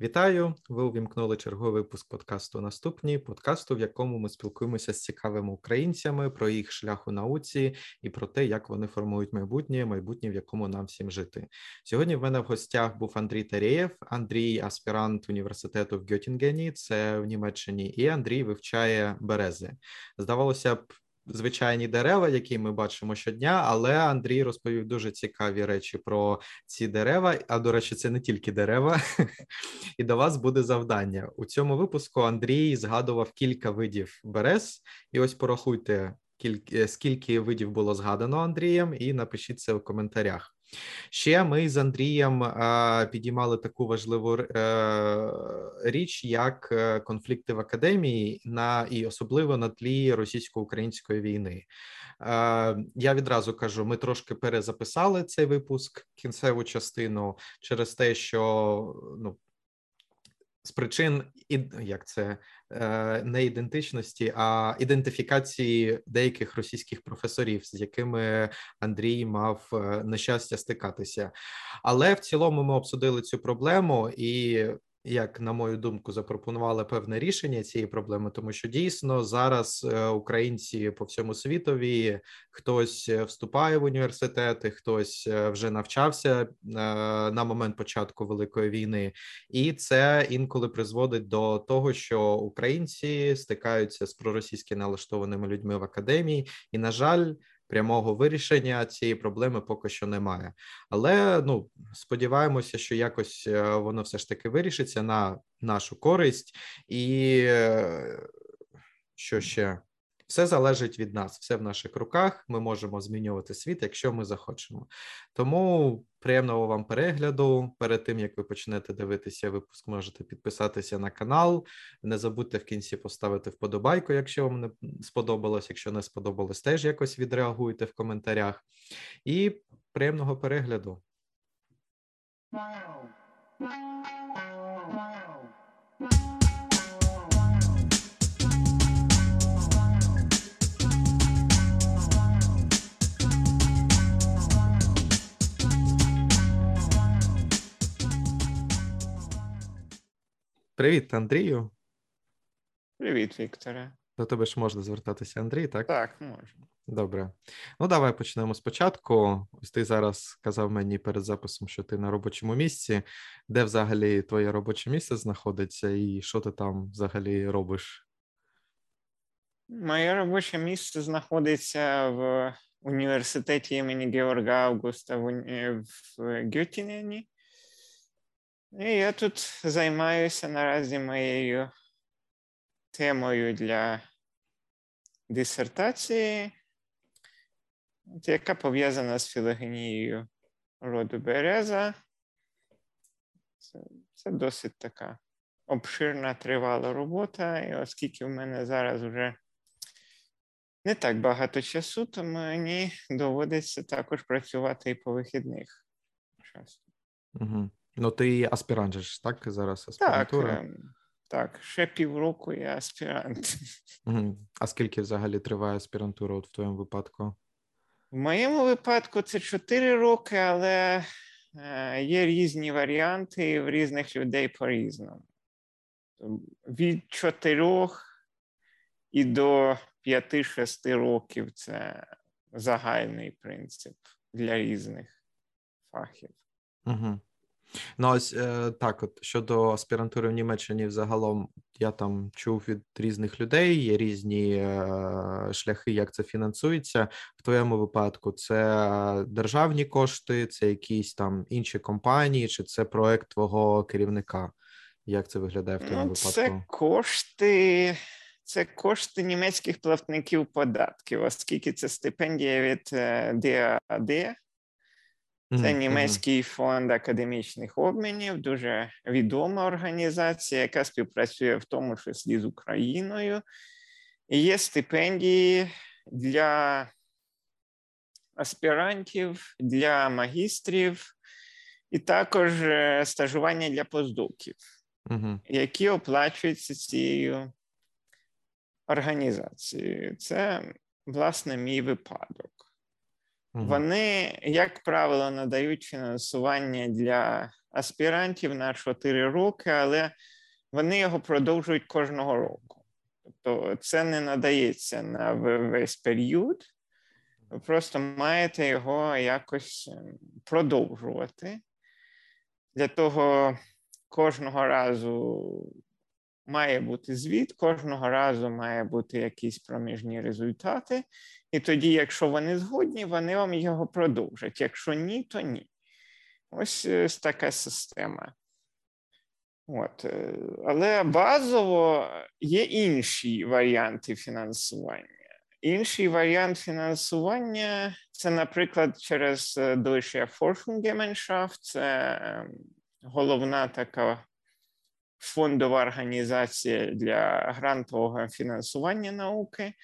Вітаю! Ви увімкнули черговий випуск подкасту Наступні подкасту, в якому ми спілкуємося з цікавими українцями про їх шлях у науці і про те, як вони формують майбутнє, майбутнє, в якому нам всім жити. Сьогодні в мене в гостях був Андрій Тарєєв, Андрій, аспірант університету в Гьотінгені, це в Німеччині, і Андрій вивчає берези. Здавалося б, звичайні дерева, які ми бачимо щодня. Але Андрій розповів дуже цікаві речі про ці дерева. А до речі, це не тільки дерева, і до вас буде завдання у цьому випуску. Андрій згадував кілька видів берез, і ось порахуйте. Скільки видів було згадано Андрієм, і напишіть це в коментарях. Ще ми з Андрієм е, підіймали таку важливу е, річ, як е, конфлікти в академії, на і особливо на тлі російсько-української війни. Я відразу кажу: ми трошки перезаписали цей випуск, кінцеву частину через те, що ну з причин і як це не ідентичності, а ідентифікації деяких російських професорів, з якими Андрій мав е, нещастя стикатися. Але в цілому ми обсудили цю проблему і як на мою думку, запропонували певне рішення цієї проблеми, тому що дійсно зараз е, українці по всьому світові хтось е, вступає в університети, хтось е, вже навчався на момент початку великої війни, і це інколи призводить до того, що українці стикаються з проросійськи налаштованими людьми в академії, і на жаль прямого вирішення цієї проблеми поки що немає. Але ну сподіваємося, що якось е, воно все ж таки вирішиться на нашу користь, і е, що ще все залежить від нас, все в наших руках. Ми можемо змінювати світ, якщо ми захочемо. Тому приємного вам перегляду. Перед тим як ви почнете дивитися випуск, можете підписатися на канал. Не забудьте в кінці поставити вподобайку, якщо вам не сподобалось. Якщо не сподобалось, теж якось відреагуйте в коментарях. І приємного перегляду. Привіт, Андрію. Привіт, Вікторе. До тебе ж можна звертатися, Андрій, так? Так, можна. Добре. Ну, давай почнемо спочатку. Ось ти зараз казав мені перед записом, що ти на робочому місці. Де взагалі твоє робоче місце знаходиться, і що ти там взагалі робиш? Моє робоче місце знаходиться в університеті імені Георга Августа в Гютінені. І я тут займаюся наразі моєю темою для дисертації, яка пов'язана з філогенією роду Береза. Це, це досить така обширна тривала робота, і оскільки в мене зараз вже не так багато часу, то мені доводиться також працювати і по вихідних. Угу. Ну, ти аспірант ж, так? Зараз аспірантура? Так, так, ще півроку я аспірант. А скільки взагалі триває аспірантура от в твоєму випадку? В моєму випадку це 4 роки, але е, є різні варіанти і в різних людей по-різному. Від 4 і до 5-6 років це загальний принцип для різних фахів. Угу. Ну, ось е, так, от щодо аспірантури в Німеччині, взагалом я там чув від різних людей, є різні е, шляхи, як це фінансується. В твоєму випадку це державні кошти, це якісь там інші компанії, чи це проект твого керівника? Як це виглядає в твоєму ну, випадку? Це кошти. Це кошти німецьких платників податків, оскільки це стипендія від ДАД, е, це німецький фонд академічних обмінів, дуже відома організація, яка співпрацює в тому числі з Україною. І Є стипендії для аспірантів, для магістрів, і також е, стажування для постдоків, uh які оплачуються цією організацією. Це, власне, мій випадок. Вони, як правило, надають фінансування для аспірантів на 4 роки, але вони його продовжують кожного року. Тобто це не надається на весь період, ви просто маєте його якось ем, продовжувати. Для того кожного разу має бути звіт, кожного разу має бути якісь проміжні результати. І тоді, якщо вони згодні, вони вам його продовжать. Якщо ні, то ні. Ось, ось така система. От. Е, але базово є інші варіанти фінансування. Інший варіант фінансування це, наприклад, через е, Deutsche Forschungsgemeinschaft, це ем, головна така фондова організація для грантового фінансування науки.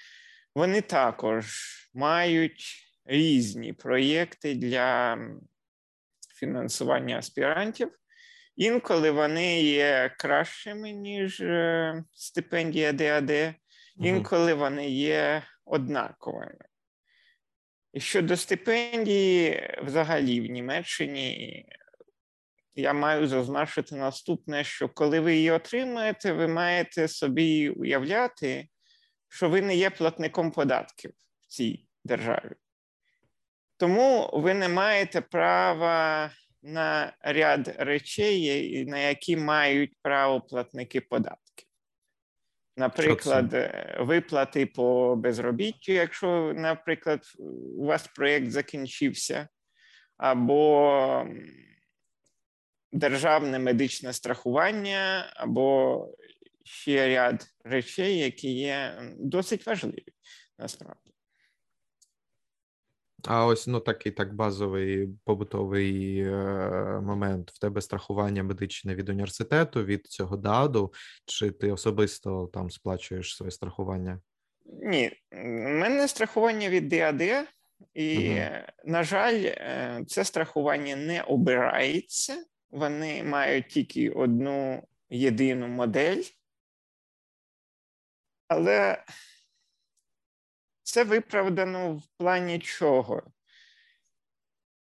Вони також мають різні проєкти для фінансування аспірантів. Інколи вони є кращими, ніж е, стипендія ДАД, інколи вони є однаковими. І щодо стипендії, взагалі в Німеччині я маю зазначити наступне: що коли ви її отримаєте, ви маєте собі уявляти, що ви не є платником податків в цій державі. Тому ви не маєте права на ряд речей, на які мають право платники податків. Наприклад, е, виплати по безробіттю, якщо, наприклад, у вас проєкт закінчився, або державне медичне страхування, або ще ряд речей, які є досить важливі насправді. А ось ну такий так базовий побутовий е, момент. В тебе страхування медичне від університету, від цього даду, чи ти особисто там сплачуєш своє страхування? Ні, у мене страхування від ДАД, і, угу. на жаль, е, це страхування не обирається. Вони мають тільки одну єдину модель, але це виправдано в плані чого?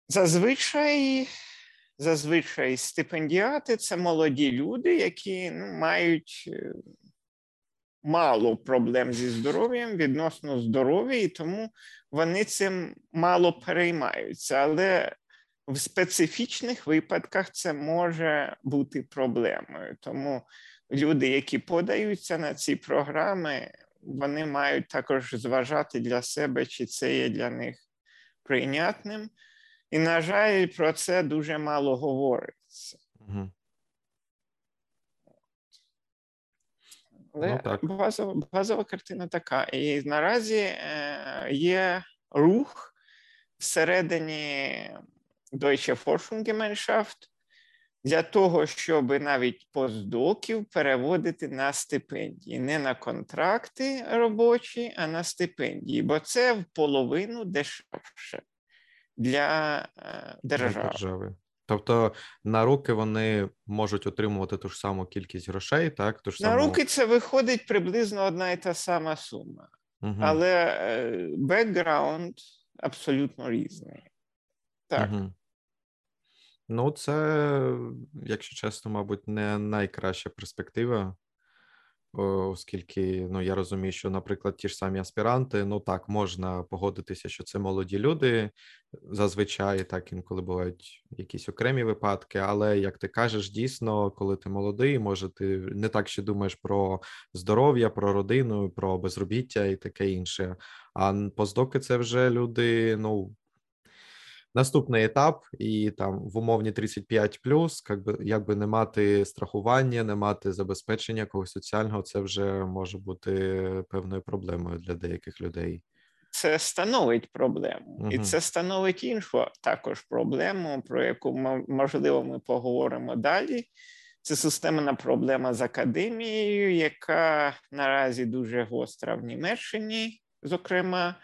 Зазвичай зазвичай стипендіати це молоді люди, які ну, мають е, мало проблем зі здоров'ям, відносно здоров'я, і тому вони цим мало переймаються. Але в специфічних випадках це може бути проблемою. Тому люди, які подаються на ці програми, вони мають також зважати для себе, чи це є для них прийнятним. І, на жаль, про це дуже мало говориться. Угу. Але ну, так. базова базова картина така. І наразі е, є рух всередині Deutsche Forschungsgemeinschaft для того, щоб навіть постдоків переводити на стипендії, не на контракти робочі, а на стипендії, бо це в половину дешевше для е, держави. держави. Тобто на руки вони можуть отримувати ту ж саму кількість грошей, так? Ту ж На руки це виходить приблизно одна і та сама сума, угу. але бекграунд абсолютно різний. Так. Угу. Ну, це, якщо чесно, мабуть, не найкраща перспектива, оскільки ну, я розумію, що, наприклад, ті ж самі аспіранти, ну так, можна погодитися, що це молоді люди зазвичай, так інколи бувають якісь окремі випадки. Але як ти кажеш, дійсно, коли ти молодий, може, ти не так ще думаєш про здоров'я, про родину, про безробіття і таке інше. А поздоки це вже люди, ну наступний етап, і там в умовні 35 плюс, якби якби не мати страхування, не мати забезпечення когось соціального, це вже може бути певною проблемою для деяких людей. Це становить проблему, угу. і це становить іншу також проблему, про яку можливо ми поговоримо далі. Це системна проблема з академією, яка наразі дуже гостра в Німеччині, зокрема.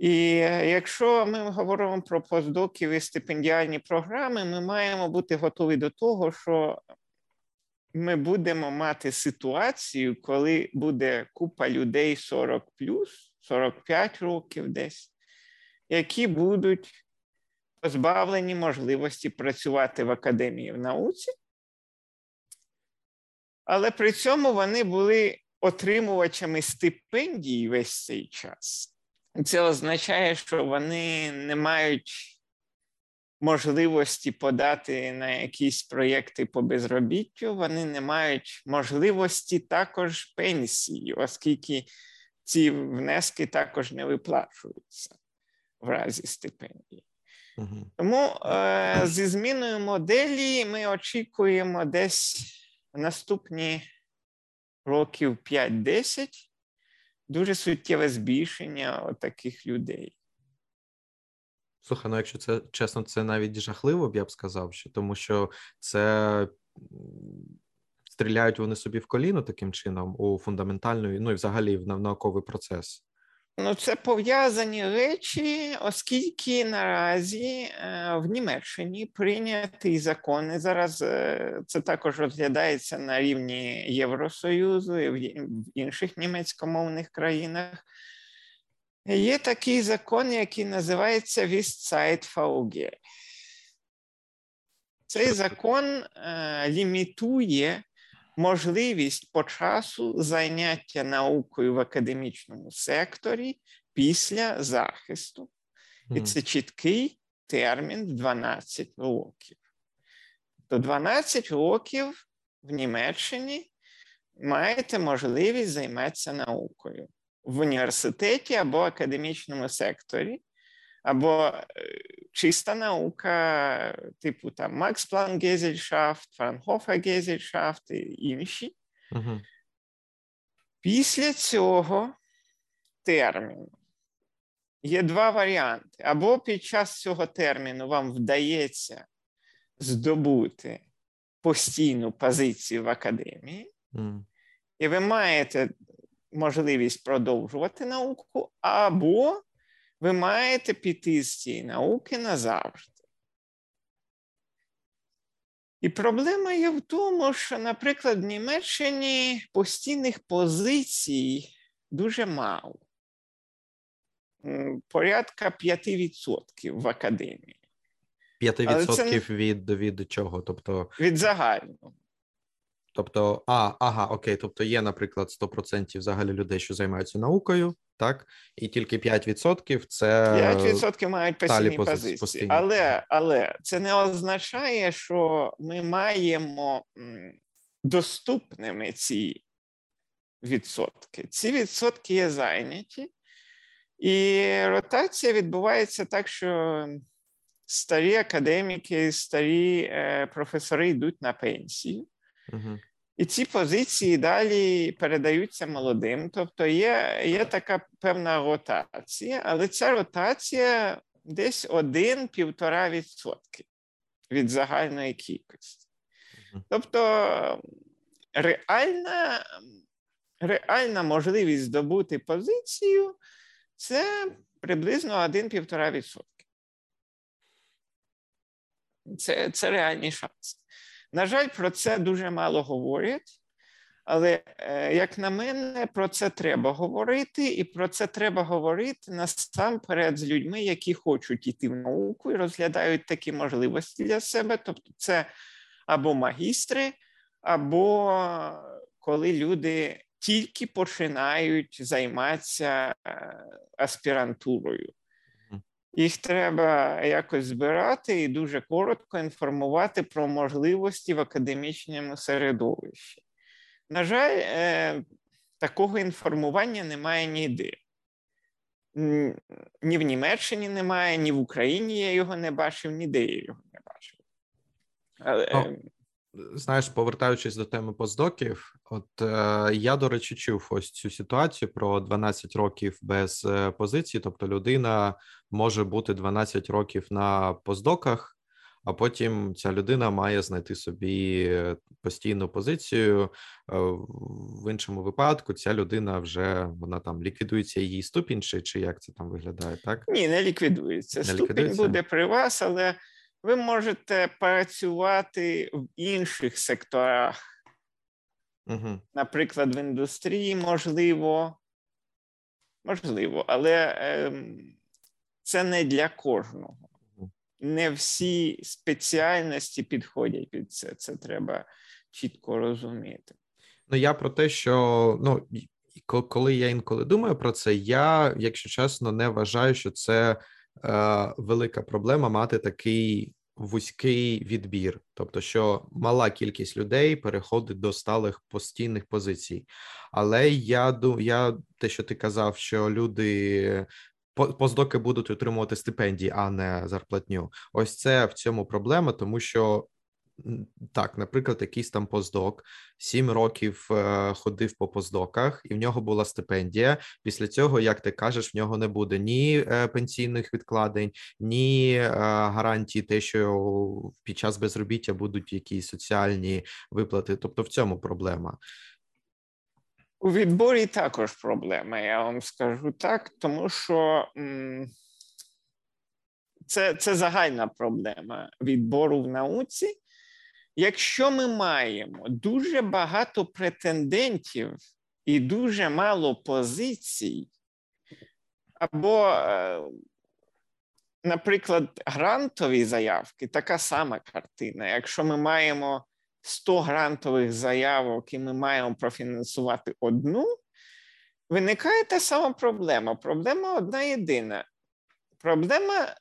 І якщо ми говоримо про постдоків і стипендіальні програми, ми маємо бути готові до того, що ми будемо мати ситуацію, коли буде купа людей 40 плюс, 45 років десь, які будуть позбавлені можливості працювати в академії в науці, але при цьому вони були отримувачами стипендій весь цей час. Це означає, що вони не мають можливості подати на якісь проєкти по безробіттю, вони не мають можливості також пенсії, оскільки ці внески також не виплачуються в разі стипендії. Угу. Тому е, зі зміною моделі ми очікуємо десь наступні років 5-10 дуже суттєве збільшення таких людей. Слухай, ну якщо це чесно, це навіть жахливо, б я б сказав, що тому що це стріляють вони собі в коліно таким чином у фундаментальної, ну і взагалі в науковий процес. Ну, це пов'язані речі, оскільки наразі е, в Німеччині прийнятий закони. Зараз е, це також розглядається на рівні Євросоюзу і в інших німецькомовних країнах. Є такий закон, який називається VSZeit Цей закон е, лімітує можливість по часу зайняття наукою в академічному секторі після захисту. І це чіткий термін 12 років. До 12 років в Німеччині маєте можливість займатися наукою в університеті або академічному секторі, або е, чиста наука, типу там Макс План Гезельшафт, Франхофер Гезельшафт і інші. Угу. Після цього терміну є два варіанти. Або під час цього терміну вам вдається здобути постійну позицію в академії, mm. і ви маєте можливість продовжувати науку, або ви маєте піти з цієї науки назавжди. І проблема є в тому, що, наприклад, в Німеччині постійних позицій дуже мало. Порядка 5% в академії. 5% це... від від чого? Тобто... Від загального. Тобто, а, ага, окей, тобто є, наприклад, 100% взагалі людей, що займаються наукою, так, і тільки 5% це 5% мають постійні позиції. Постійні. Але але це не означає, що ми маємо доступними ці відсотки. Ці відсотки є зайняті, і ротація відбувається так, що старі академіки, старі е, професори йдуть на пенсію. Угу. І ці позиції далі передаються молодим. Тобто є є така певна ротація, але ця ротація десь 1-1,5% від загальної кількості. Тобто реальна реальна можливість здобути позицію це приблизно 1-1,5%. Це, Це реальні шанси. На жаль, про це дуже мало говорять, але, е, як на мене, про це треба говорити, і про це треба говорити насамперед з людьми, які хочуть йти в науку і розглядають такі можливості для себе. Тобто, це або магістри, або коли люди тільки починають займатися е, аспірантурою. Їх треба якось збирати і дуже коротко інформувати про можливості в академічному середовищі. На жаль, е, такого інформування немає ніде. Ні в Німеччині немає, ні в Україні я його не бачив, ніде я його не бачив. Але, ем, Знаєш, повертаючись до теми постдоків, от е, я, до речі, чув ось цю ситуацію про 12 років без е, позиції, тобто людина може бути 12 років на постдоках, а потім ця людина має знайти собі постійну позицію. Е, в іншому випадку ця людина вже вона там ліквідується її ступінь, чи, чи як це там виглядає? Так ні, не ліквідується. Не ступінь ліквідується? буде при вас, але ви можете працювати в інших секторах, угу. наприклад, в індустрії, можливо, можливо, але е, це не для кожного. Не всі спеціальності підходять під це. Це треба чітко розуміти. Ну я про те, що ну коли я інколи думаю про це, я, якщо чесно, не вважаю, що це велика проблема мати такий вузький відбір, тобто, що мала кількість людей переходить до сталих постійних позицій. Але я я те, що ти казав, що люди. Поздоки будуть отримувати стипендії, а не зарплатню. Ось це в цьому проблема, тому що так, наприклад, якийсь там поздок, сім років е, ходив по поздоках, і в нього була стипендія. Після цього, як ти кажеш, в нього не буде ні е, пенсійних відкладень, ні е, гарантії, те, що під час безробіття будуть якісь соціальні виплати. Тобто в цьому проблема. У відборі також проблема, я вам скажу так, тому що це, це загальна проблема відбору в науці. Якщо ми маємо дуже багато претендентів і дуже мало позицій, або, е, наприклад, грантові заявки така сама картина. Якщо ми маємо 100 грантових заявок і ми маємо профінансувати одну, виникає та сама проблема. Проблема одна єдина. Проблема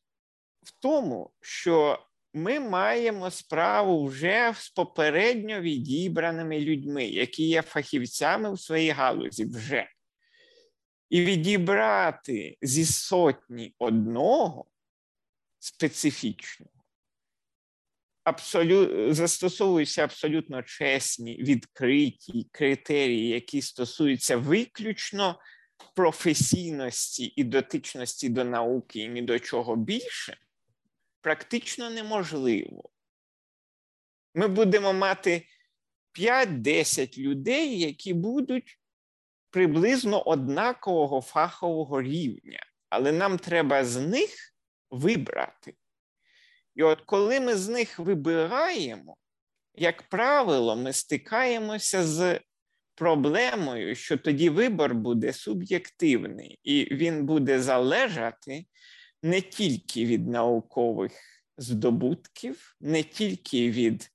в тому, що ми маємо справу вже з попередньо відібраними людьми, які є фахівцями в своїй галузі вже. І відібрати зі сотні одного специфічного, абсолют, застосовуються абсолютно чесні, відкриті критерії, які стосуються виключно професійності і дотичності до науки, і ні до чого більше практично неможливо. Ми будемо мати 5-10 людей, які будуть приблизно однакового фахового рівня, але нам треба з них вибрати. І от коли ми з них вибираємо, як правило, ми стикаємося з проблемою, що тоді вибор буде суб'єктивний, і він буде залежати не тільки від наукових здобутків, не тільки від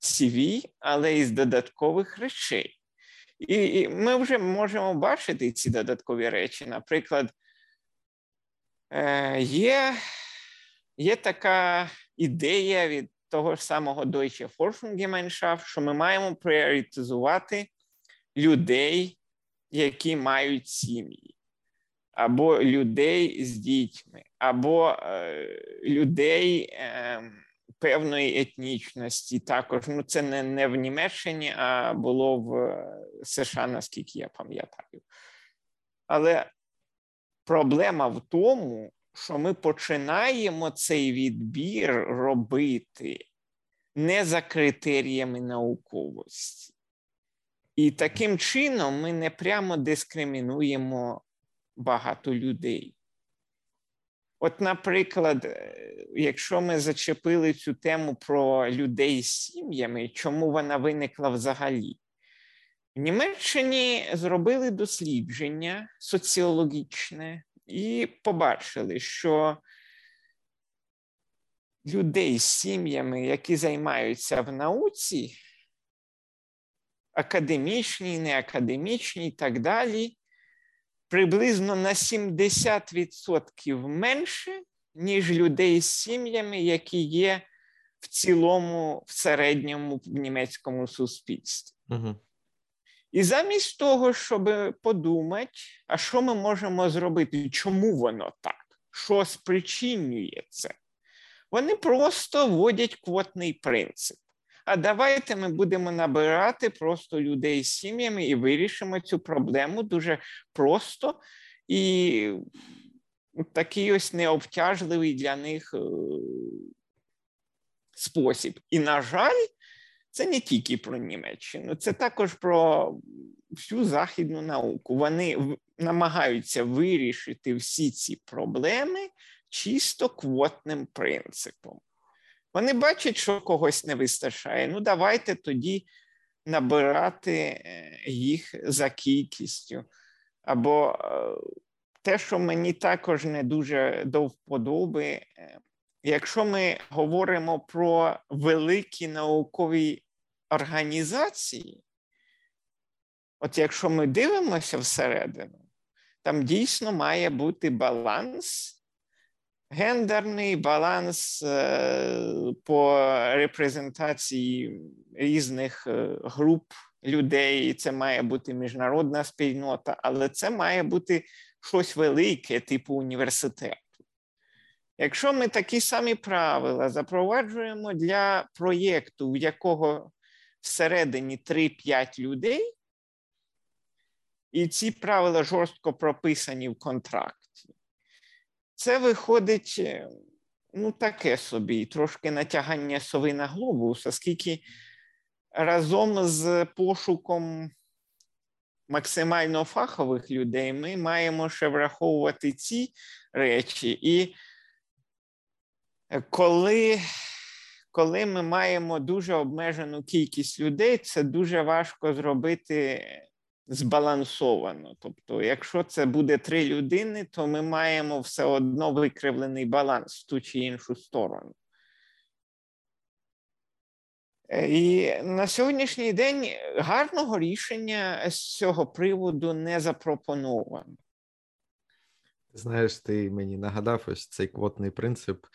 CV, але й з додаткових речей. І ми вже можемо бачити ці додаткові речі. Наприклад, е, є є така ідея від того ж самого Deutsche Forschungsgemeinschaft, що ми маємо пріоритизувати людей, які мають сім'ї або людей з дітьми, або е, людей е, певної етнічності. Також ну це не, не в Німеччині, а було в США, наскільки я пам'ятаю. Але проблема в тому, що ми починаємо цей відбір робити не за критеріями науковості. І таким чином ми не прямо дискримінуємо багато людей. От, наприклад, е, якщо ми зачепили цю тему про людей з сім'ями, чому вона виникла взагалі? В Німеччині зробили дослідження соціологічне і побачили, що людей з сім'ями, які займаються в науці, академічній, неакадемічній і так далі, приблизно на 70% менше, ніж людей з сім'ями, які є в цілому, в середньому в німецькому суспільстві. Угу. І замість того, щоб подумати, а що ми можемо зробити, чому воно так, що спричинює це, вони просто вводять квотний принцип а давайте ми будемо набирати просто людей з сім'ями і вирішимо цю проблему дуже просто і такий ось необтяжливий для них е, спосіб. І, на жаль, це не тільки про Німеччину, це також про всю західну науку. Вони намагаються вирішити всі ці проблеми чисто квотним принципом. Вони бачать, що когось не вистачає. Ну, давайте тоді набирати е, їх за кількістю. Або е, те, що мені також не дуже до вподоби, е, якщо ми говоримо про великі наукові організації, от якщо ми дивимося всередину, там дійсно має бути баланс. Гендерний баланс е, по репрезентації різних е, груп людей, це має бути міжнародна спільнота, але це має бути щось велике, типу університету. Якщо ми такі самі правила запроваджуємо для проєкту, в якого всередині 3-5 людей, і ці правила жорстко прописані в контракті, це виходить ну, таке собі, трошки натягання сови на глобус, оскільки разом з пошуком максимально фахових людей ми маємо ще враховувати ці речі. І коли коли ми маємо дуже обмежену кількість людей, це дуже важко зробити збалансовано. Тобто, якщо це буде три людини, то ми маємо все одно викривлений баланс в ту чи іншу сторону. Е, і на сьогоднішній день гарного рішення з цього приводу не запропоновано. Знаєш, ти мені нагадав ось цей квотний принцип.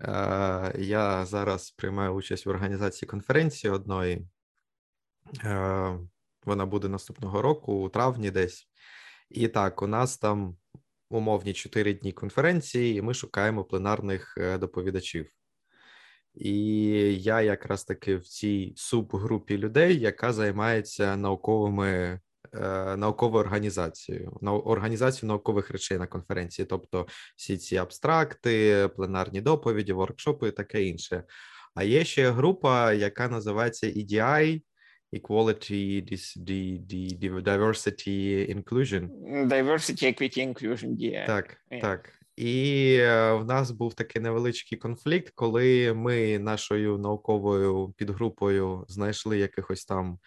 Е, я зараз приймаю участь в організації конференції одної. Е, вона буде наступного року, у травні десь. І так, у нас там умовні чотири дні конференції, і ми шукаємо пленарних доповідачів. І я якраз таки в цій субгрупі людей, яка займається науковими е, науковою організацією, організацією наукових речей на конференції, тобто всі ці абстракти, пленарні доповіді, воркшопи і таке інше. А є ще група, яка називається EDI, Equality, Diversity, Inclusion. Diversity, Equity, Inclusion, yeah. Так, yeah. так. І е, в нас був такий невеличкий конфлікт, коли ми нашою науковою підгрупою знайшли якихось там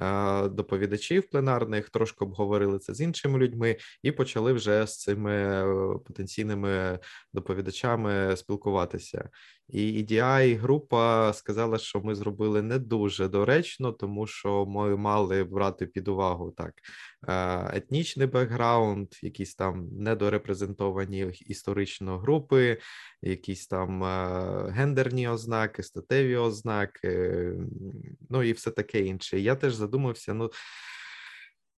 Е, доповідачів пленарних, трошки обговорили це з іншими людьми, і почали вже з цими е, потенційними доповідачами спілкуватися. І EDI група сказала, що ми зробили не дуже доречно, тому що ми мали брати під увагу так е, етнічний бекграунд, якісь там недорепрезентовані історично групи, якісь там гендерні ознаки, статеві ознаки, ну і все таке інше. Я теж задумався. Ну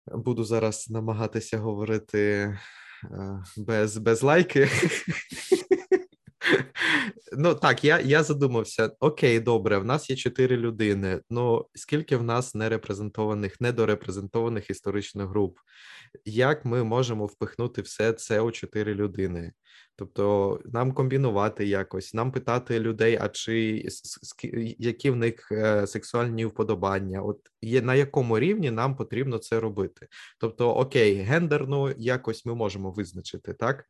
буду зараз намагатися говорити е, без без лайки. Ну так, я я задумався: окей, добре, в нас є чотири людини. Ну скільки в нас нерепрезентованих, недорепрезентованих історичних груп? Як ми можемо впихнути все це у чотири людини? Тобто нам комбінувати якось, нам питати людей, а чи які в них е, сексуальні вподобання, от є на якому рівні нам потрібно це робити? Тобто, окей, гендерно якось ми можемо визначити так.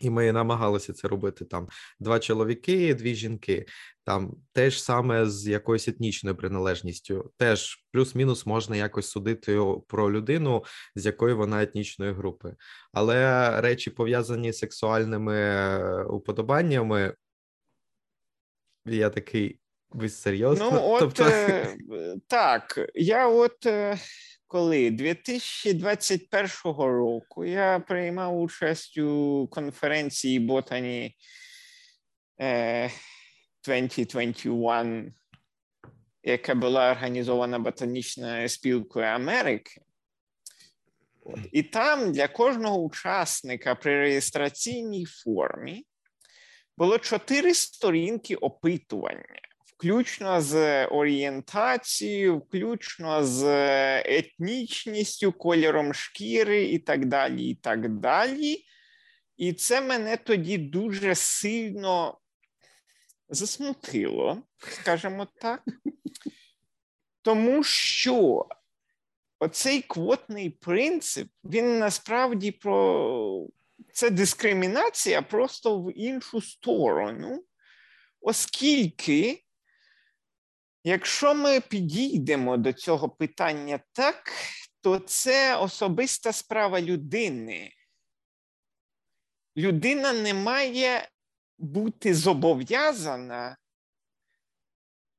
І ми намагалися це робити там два чоловіки, дві жінки. Там теж саме з якоюсь етнічною приналежністю, теж плюс-мінус можна якось судити про людину, з якої вона етнічної групи. Але речі пов'язані з сексуальними е, уподобаннями, я такий ви серйозно? Ну, от тобто... е, так, я от. Е коли 2021 року я приймав участь у конференції Ботані 2021, яка була організована Ботанічною спілкою Америки. І там для кожного учасника при реєстраційній формі було чотири сторінки опитування включно з орієнтацією, включно з етнічністю, кольором шкіри і так далі. І так далі. І це мене тоді дуже сильно засмутило, скажімо так. Тому що оцей квотний принцип, він насправді про це дискримінація просто в іншу сторону, оскільки Якщо ми підійдемо до цього питання так, то це особиста справа людини. людина не має бути зобов'язана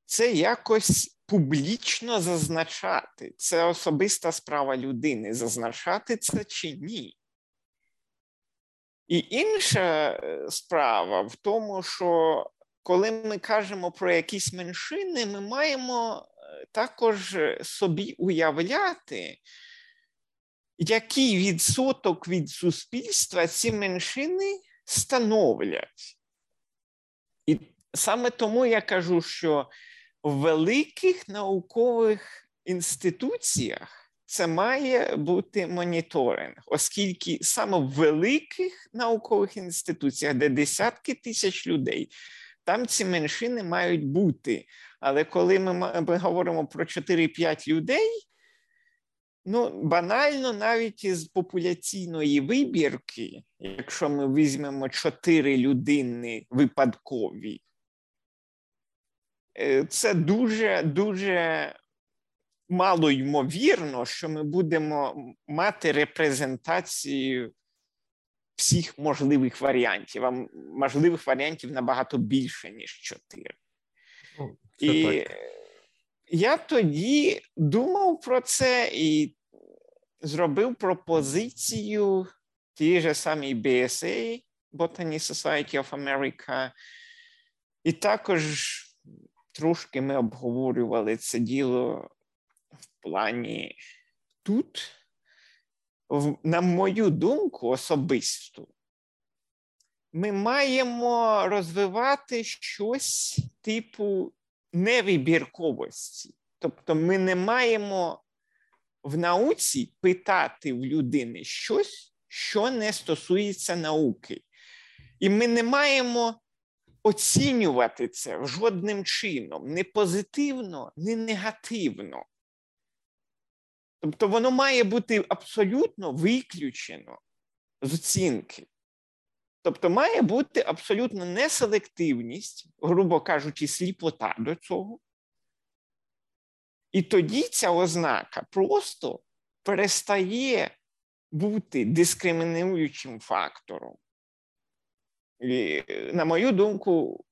це якось публічно зазначати. Це особиста справа людини, зазначати це чи ні. І інша е, справа в тому, що коли ми кажемо про якісь меншини, ми маємо е, також собі уявляти, який відсоток від суспільства ці меншини становлять. І саме тому я кажу, що в великих наукових інституціях це має бути моніторинг, оскільки саме в великих наукових інституціях, де десятки тисяч людей, там ці меншини мають бути. Але коли ми, ми говоримо про 4-5 людей, ну банально навіть із популяційної вибірки, якщо ми візьмемо 4 людини випадкові, е, це дуже дуже мало ймовірно, що ми будемо мати репрезентацію всіх можливих варіантів, а можливих варіантів набагато більше, ніж чотири. Ну, і так. я тоді думав про це і зробив пропозицію тій же самій BSA, Botany Society of America, і також трошки ми обговорювали це діло в плані тут на мою думку, особисту, ми маємо розвивати щось типу невибірковості. Тобто, ми не маємо в науці питати в людини щось, що не стосується науки. І ми не маємо оцінювати це жодним чином, не позитивно, не негативно. Тобто воно має бути абсолютно виключено з оцінки. Тобто має бути абсолютно неселективність, грубо кажучи, сліпота до цього. І тоді ця ознака просто перестає бути дискримінуючим фактором. І, На мою думку,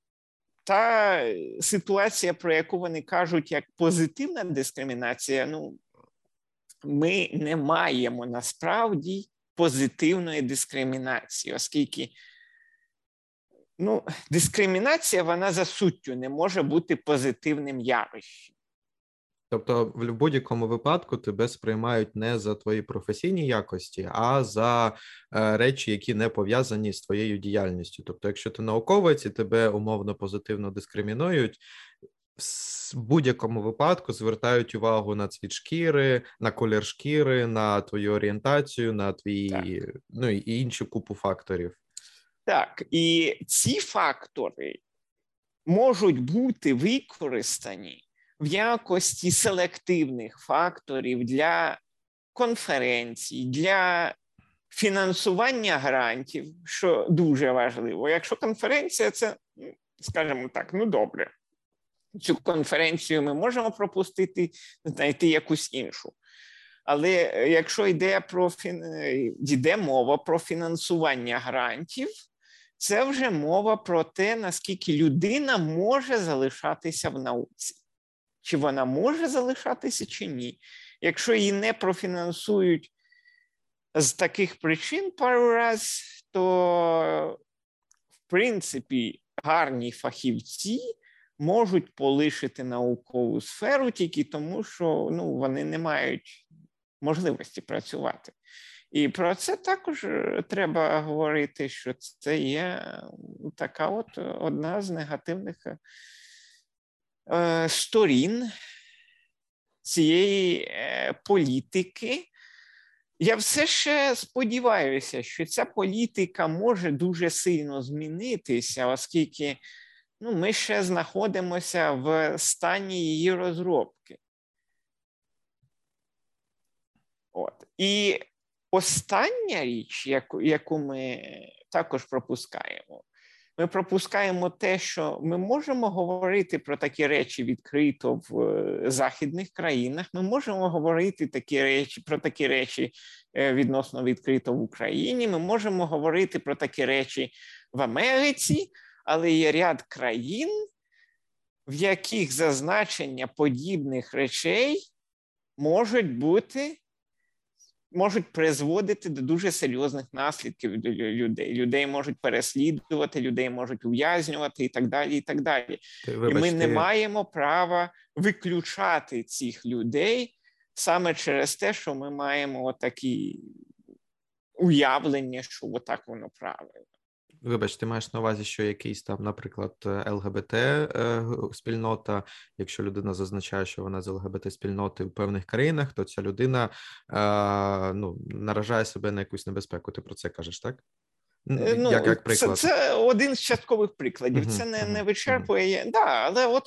та ситуація, про яку вони кажуть, як позитивна дискримінація, ну, ми не маємо насправді позитивної дискримінації, оскільки ну, дискримінація вона за суттю не може бути позитивним явищем. Тобто, в будь-якому випадку тебе сприймають не за твої професійні якості, а за е, речі, які не пов'язані з твоєю діяльністю. Тобто, якщо ти науковець і тебе умовно позитивно дискримінують, в будь-якому випадку звертають увагу на цвіт шкіри, на колір шкіри, на твою орієнтацію, на твій так. ну і іншу купу факторів. Так, і ці фактори можуть бути використані в якості селективних факторів для конференцій, для фінансування грантів, що дуже важливо. Якщо конференція, це, скажімо так, ну добре цю конференцію ми можемо пропустити, знайти якусь іншу. Але е, якщо йде про йде мова про фінансування грантів, це вже мова про те, наскільки людина може залишатися в науці. Чи вона може залишатися, чи ні. Якщо її не профінансують з таких причин пару раз, то в принципі гарні фахівці можуть полишити наукову сферу тільки тому, що ну, вони не мають можливості працювати. І про це також е, треба говорити, що це є така от одна з негативних е, сторін цієї е, політики. Я все ще сподіваюся, що ця політика може дуже сильно змінитися, оскільки ну, ми ще знаходимося в стані її розробки. От. І остання річ, яку, яку ми також пропускаємо, ми пропускаємо те, що ми можемо говорити про такі речі відкрито в е, західних країнах. Ми можемо говорити такі речі про такі речі е, відносно відкрито в Україні. Ми можемо говорити про такі речі в Америці, але є ряд країн, в яких зазначення подібних речей можуть бути можуть призводити до дуже серйозних наслідків для людей. Людей можуть переслідувати, людей можуть ув'язнювати і так далі. І так далі. Вибачте. І ми не маємо права виключати цих людей саме через те, що ми маємо такі уявлення, що отак воно правильно. Вибач, ти маєш на увазі, що якийсь там, наприклад, ЛГБТ е, спільнота. Якщо людина зазначає, що вона з ЛГБТ спільноти в певних країнах, то ця людина ну, наражає себе на якусь небезпеку. Ти про це кажеш, так? Е, ну, як, як приклад. Це, це один з часткових прикладів. Це не не вичерпує. Да, але от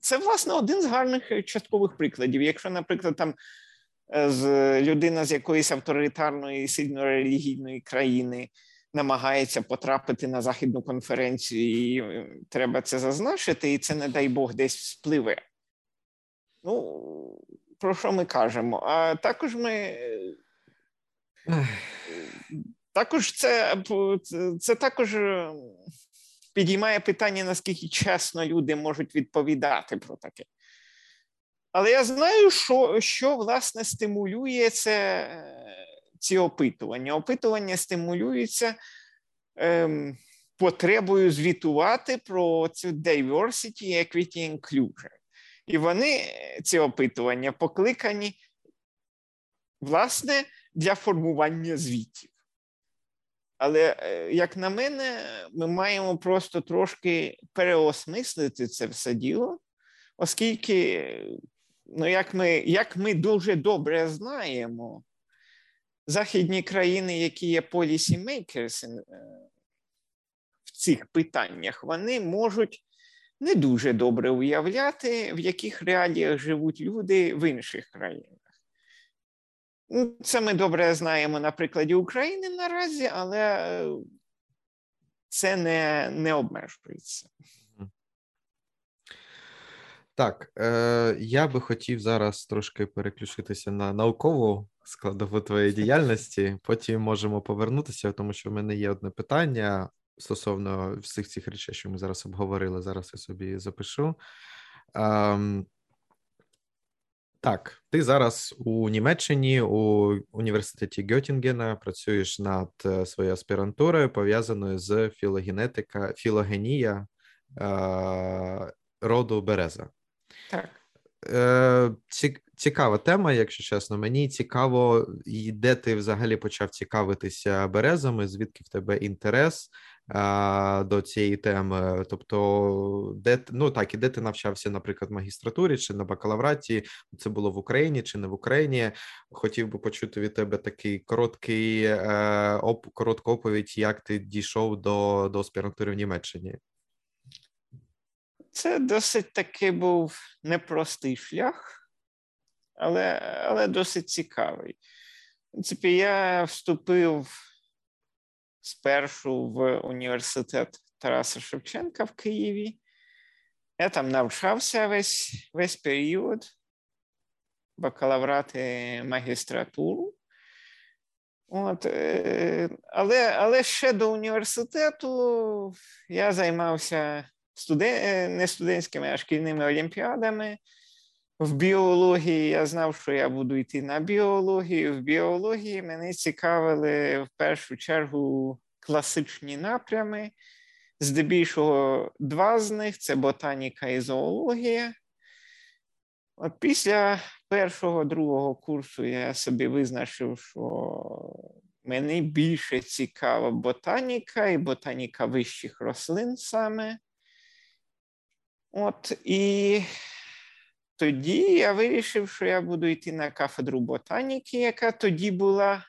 це власне один з гарних часткових прикладів. Якщо, наприклад, там з людина з якоїсь авторитарної сильно релігійної країни намагається потрапити на західну конференцію, і е, треба це зазначити, і це, не дай Бог, десь спливе. Ну, про що ми кажемо? А також ми. Також це, це також е, підіймає питання, наскільки чесно люди можуть відповідати про таке. Але я знаю, що що власне стимулює це ці опитування. Опитування стимулюються ем, потребою звітувати про цю diversity, equity, inclusion. І вони, ці опитування, покликані, власне, для формування звітів. Але, е, як на мене, ми маємо просто трошки переосмислити це все діло, оскільки, ну, як ми, як ми дуже добре знаємо, західні країни, які є policymakers е, в цих питаннях, вони можуть не дуже добре уявляти, в яких реаліях живуть люди в інших країнах. Ну, це ми добре знаємо на прикладі України наразі, але це не не обмежується. Так, е, я би хотів зараз трошки переключитися на наукову складову твоєї діяльності. Потім можемо повернутися, тому що в мене є одне питання стосовно всіх цих речей, що ми зараз обговорили. Зараз я собі запишу. Ем, так, ти зараз у Німеччині у університеті Гьотінгена працюєш над е, своєю аспірантурою, пов'язаною з філогенетика, філогенія е, роду Береза. Е, цікава тема, якщо чесно. Мені цікаво, де ти взагалі почав цікавитися березами, звідки в тебе інтерес а, до цієї теми. Тобто, де ну так, і де ти навчався, наприклад, в магістратурі чи на бакалавраті? Це було в Україні чи не в Україні? Хотів би почути від тебе такий короткий е, оп, коротку оповідь, як ти дійшов до, до аспірантури в Німеччині. Це досить таки був непростий шлях, але але досить цікавий. В принципі, я вступив спершу в університет Тараса Шевченка в Києві. Я там навчався весь весь період, бакалаврат і магістратуру. От, е, Але але ще до університету я займався студен... не студентськими, а шкільними олімпіадами. В біології я знав, що я буду йти на біологію. В біології мене цікавили в першу чергу класичні напрями. Здебільшого два з них це ботаніка і зоологія. От після першого другого курсу я собі визначив, що мені більше цікава ботаніка і ботаніка вищих рослин саме. От і тоді я вирішив, що я буду йти на кафедру ботаніки, яка тоді була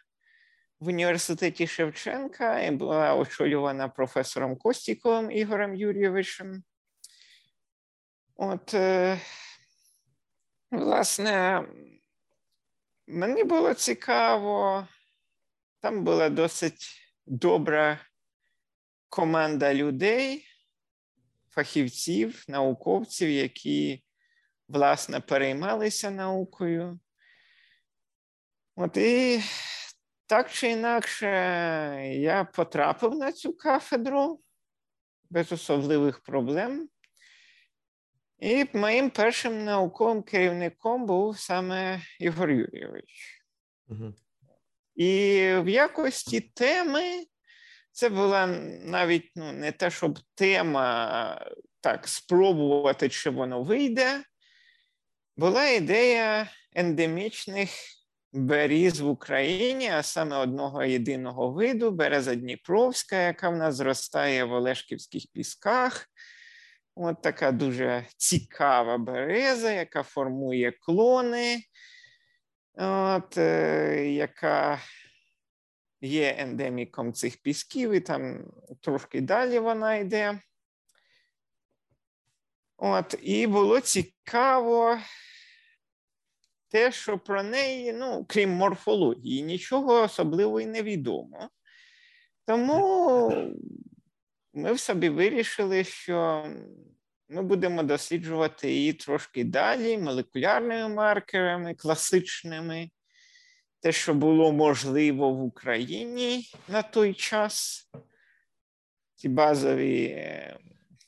в університеті Шевченка і була очолювана професором Костіковим Ігорем Юрійовичем. От, е, власне, мені було цікаво, там була досить добра команда людей, фахівців, науковців, які, власне, переймалися наукою. От і так чи інакше, я потрапив на цю кафедру без особливих проблем. І моїм першим науковим керівником був саме Ігор Юрійович. Угу. І в якості теми це була навіть ну, не те, щоб тема так спробувати, чи воно вийде. Була ідея ендемічних беріз в Україні, а саме одного єдиного виду береза Дніпровська, яка в нас зростає в Олешківських пісках. От така дуже цікава береза, яка формує клони, от, е, яка є ендеміком цих пісків, і там трошки далі вона йде. От, І було цікаво те, що про неї, ну, крім морфології, нічого особливого і не відомо. Тому ми в собі вирішили, що ми будемо досліджувати її трошки далі, молекулярними маркерами, класичними, те, що було можливо в Україні на той час. Ці базові е,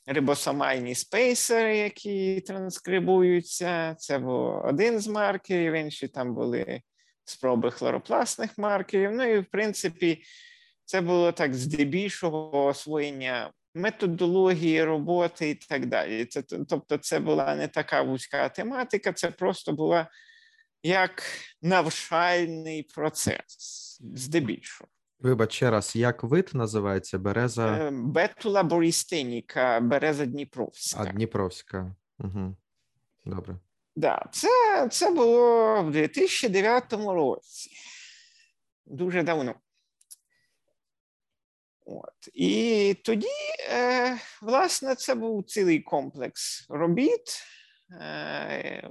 рибосомальні спейсери, які транскрибуються. Це був один з маркерів, інші там були спроби хлоропластних маркерів. Ну і в принципі, це було так здебільшого освоєння методології роботи і так далі. Це, Тобто, це була не така вузька тематика, це просто була як навчальний процес, здебільшого. Вибач ще раз, як вид називається береза? Е, Бетула борістеніка, береза Дніпровська. А Дніпровська. Угу. Добре. Да, це, це було в 2009 році. Дуже давно. От. І тоді, е, власне, це був цілий комплекс робіт. Е,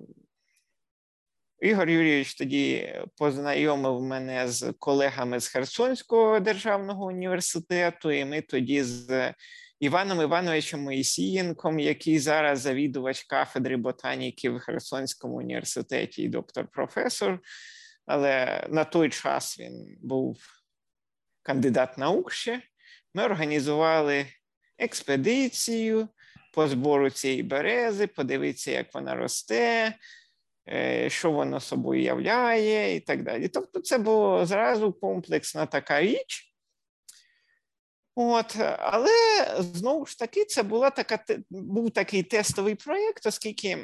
Ігор Юрійович тоді познайомив мене з колегами з Херсонського державного університету, і ми тоді з Іваном Івановичем Моїсієнком, який зараз завідувач кафедри ботаніки в Херсонському університеті і доктор-професор. Але на той час він був кандидат наук ще. Ми організували експедицію по збору цієї берези, подивитися, як вона росте, що вона собою являє, і так далі. Тобто, це була зразу комплексна така річ. От, Але знову ж таки, це була така, був такий тестовий проєкт, оскільки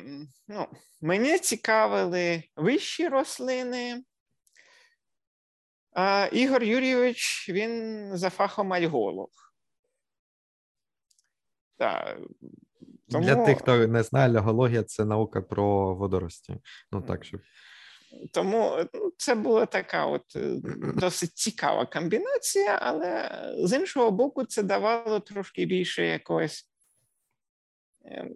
ну, мене цікавили вищі рослини. А Ігор Юрійович він за фахом альголог. Так. Тому... Для тих, хто не знає, альгологія це наука про водорості. Ну так, щоб... Тому ну, це була така от е, досить цікава комбінація, але з іншого боку, це давало трошки більше якогось ем,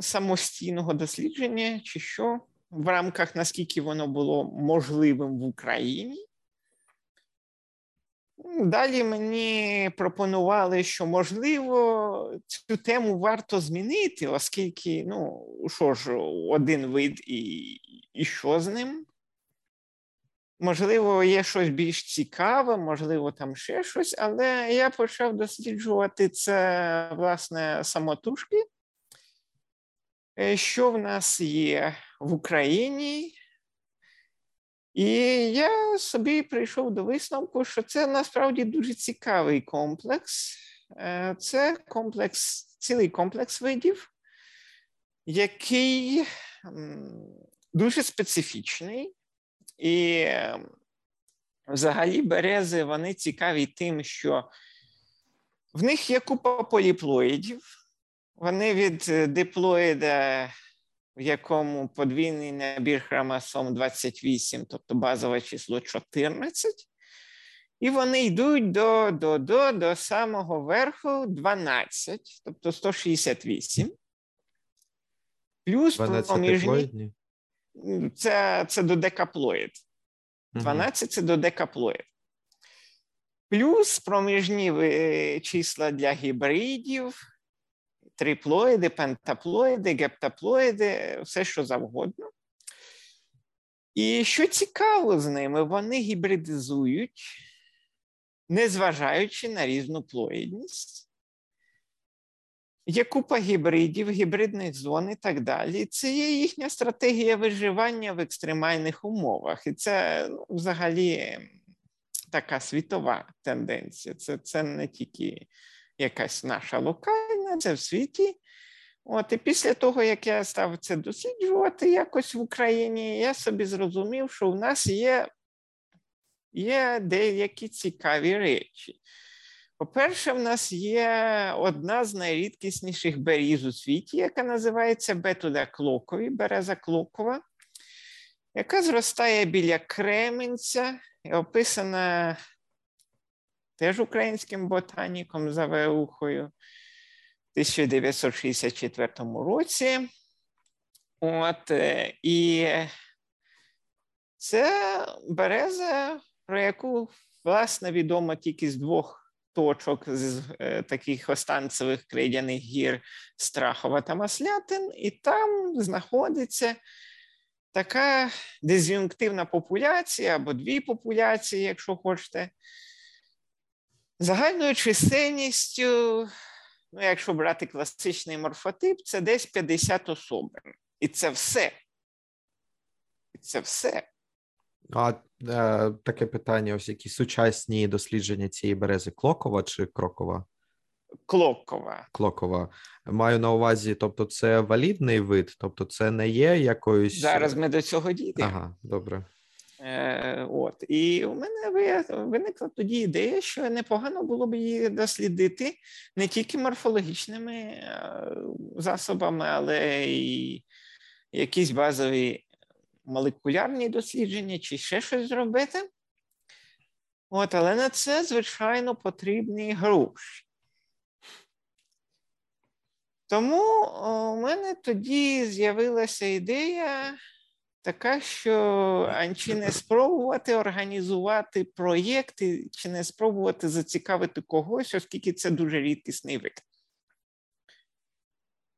самостійного дослідження, чи що, в рамках наскільки воно було можливим в Україні. Далі мені пропонували, що можливо цю тему варто змінити, оскільки, ну, що ж, один вид і, і що з ним? Можливо, є щось більш цікаве, можливо, там ще щось, але я почав досліджувати це, власне, самотужки. Е, що в нас є в Україні, і я собі прийшов до висновку, що це насправді дуже цікавий комплекс. Е, це комплекс, цілий комплекс видів, який дуже специфічний. І взагалі берези вони цікаві тим, що в них є купа поліплоїдів. Вони від диплоїда в якому подвійний набір хромосом 28, тобто базове число 14, і вони йдуть до до, до, до самого верху 12, тобто 168. Плюс проміжні. Це це до декаплоїд. 12 це до декаплоїд. плюс проміжні е, числа для гібридів, триплоїди, пентаплоїди, гептаплоїди, все що завгодно. І що цікаво з ними, вони гібридизують, незважаючи на різну плоїдність. Є купа гібридів, гібридних зон і так далі. Це є їхня стратегія виживання в екстремальних умовах. І це ну, взагалі така світова тенденція. Це це не тільки якась наша локальна, це в світі. От, І після того, як я став це досліджувати якось в Україні, я собі зрозумів, що в нас є, є деякі цікаві речі. По-перше, в нас є одна з найрідкісніших беріз у світі, яка називається Бетуда клокові, береза клокова, яка зростає біля Кременця і описана теж українським ботаніком за Веухою в 1964 році. От, е, І це береза, про яку, власне, відомо тільки з двох точок з е, таких останцевих крейдяних гір Страхова та Маслятин, і там знаходиться така дезюнктивна популяція або дві популяції, якщо хочете, загальною чисельністю, ну, якщо брати класичний морфотип, це десь 50 особин. І це все. І це все. А е, таке питання: ось які сучасні дослідження цієї берези Клокова чи Крокова? Клокова. Клокова. Маю на увазі, тобто, це валідний вид, тобто, це не є якоюсь. Зараз ми до цього дійдемо. Ага, добре. Е, От і у мене виникла тоді ідея, що непогано було б її дослідити не тільки морфологічними е, засобами, але й якісь базові молекулярні дослідження чи ще щось зробити. От, Але на це, звичайно, потрібні гроші. Тому у мене тоді з'явилася ідея така, що чи не спробувати організувати проєкти, чи не спробувати зацікавити когось, оскільки це дуже рідкісний вид.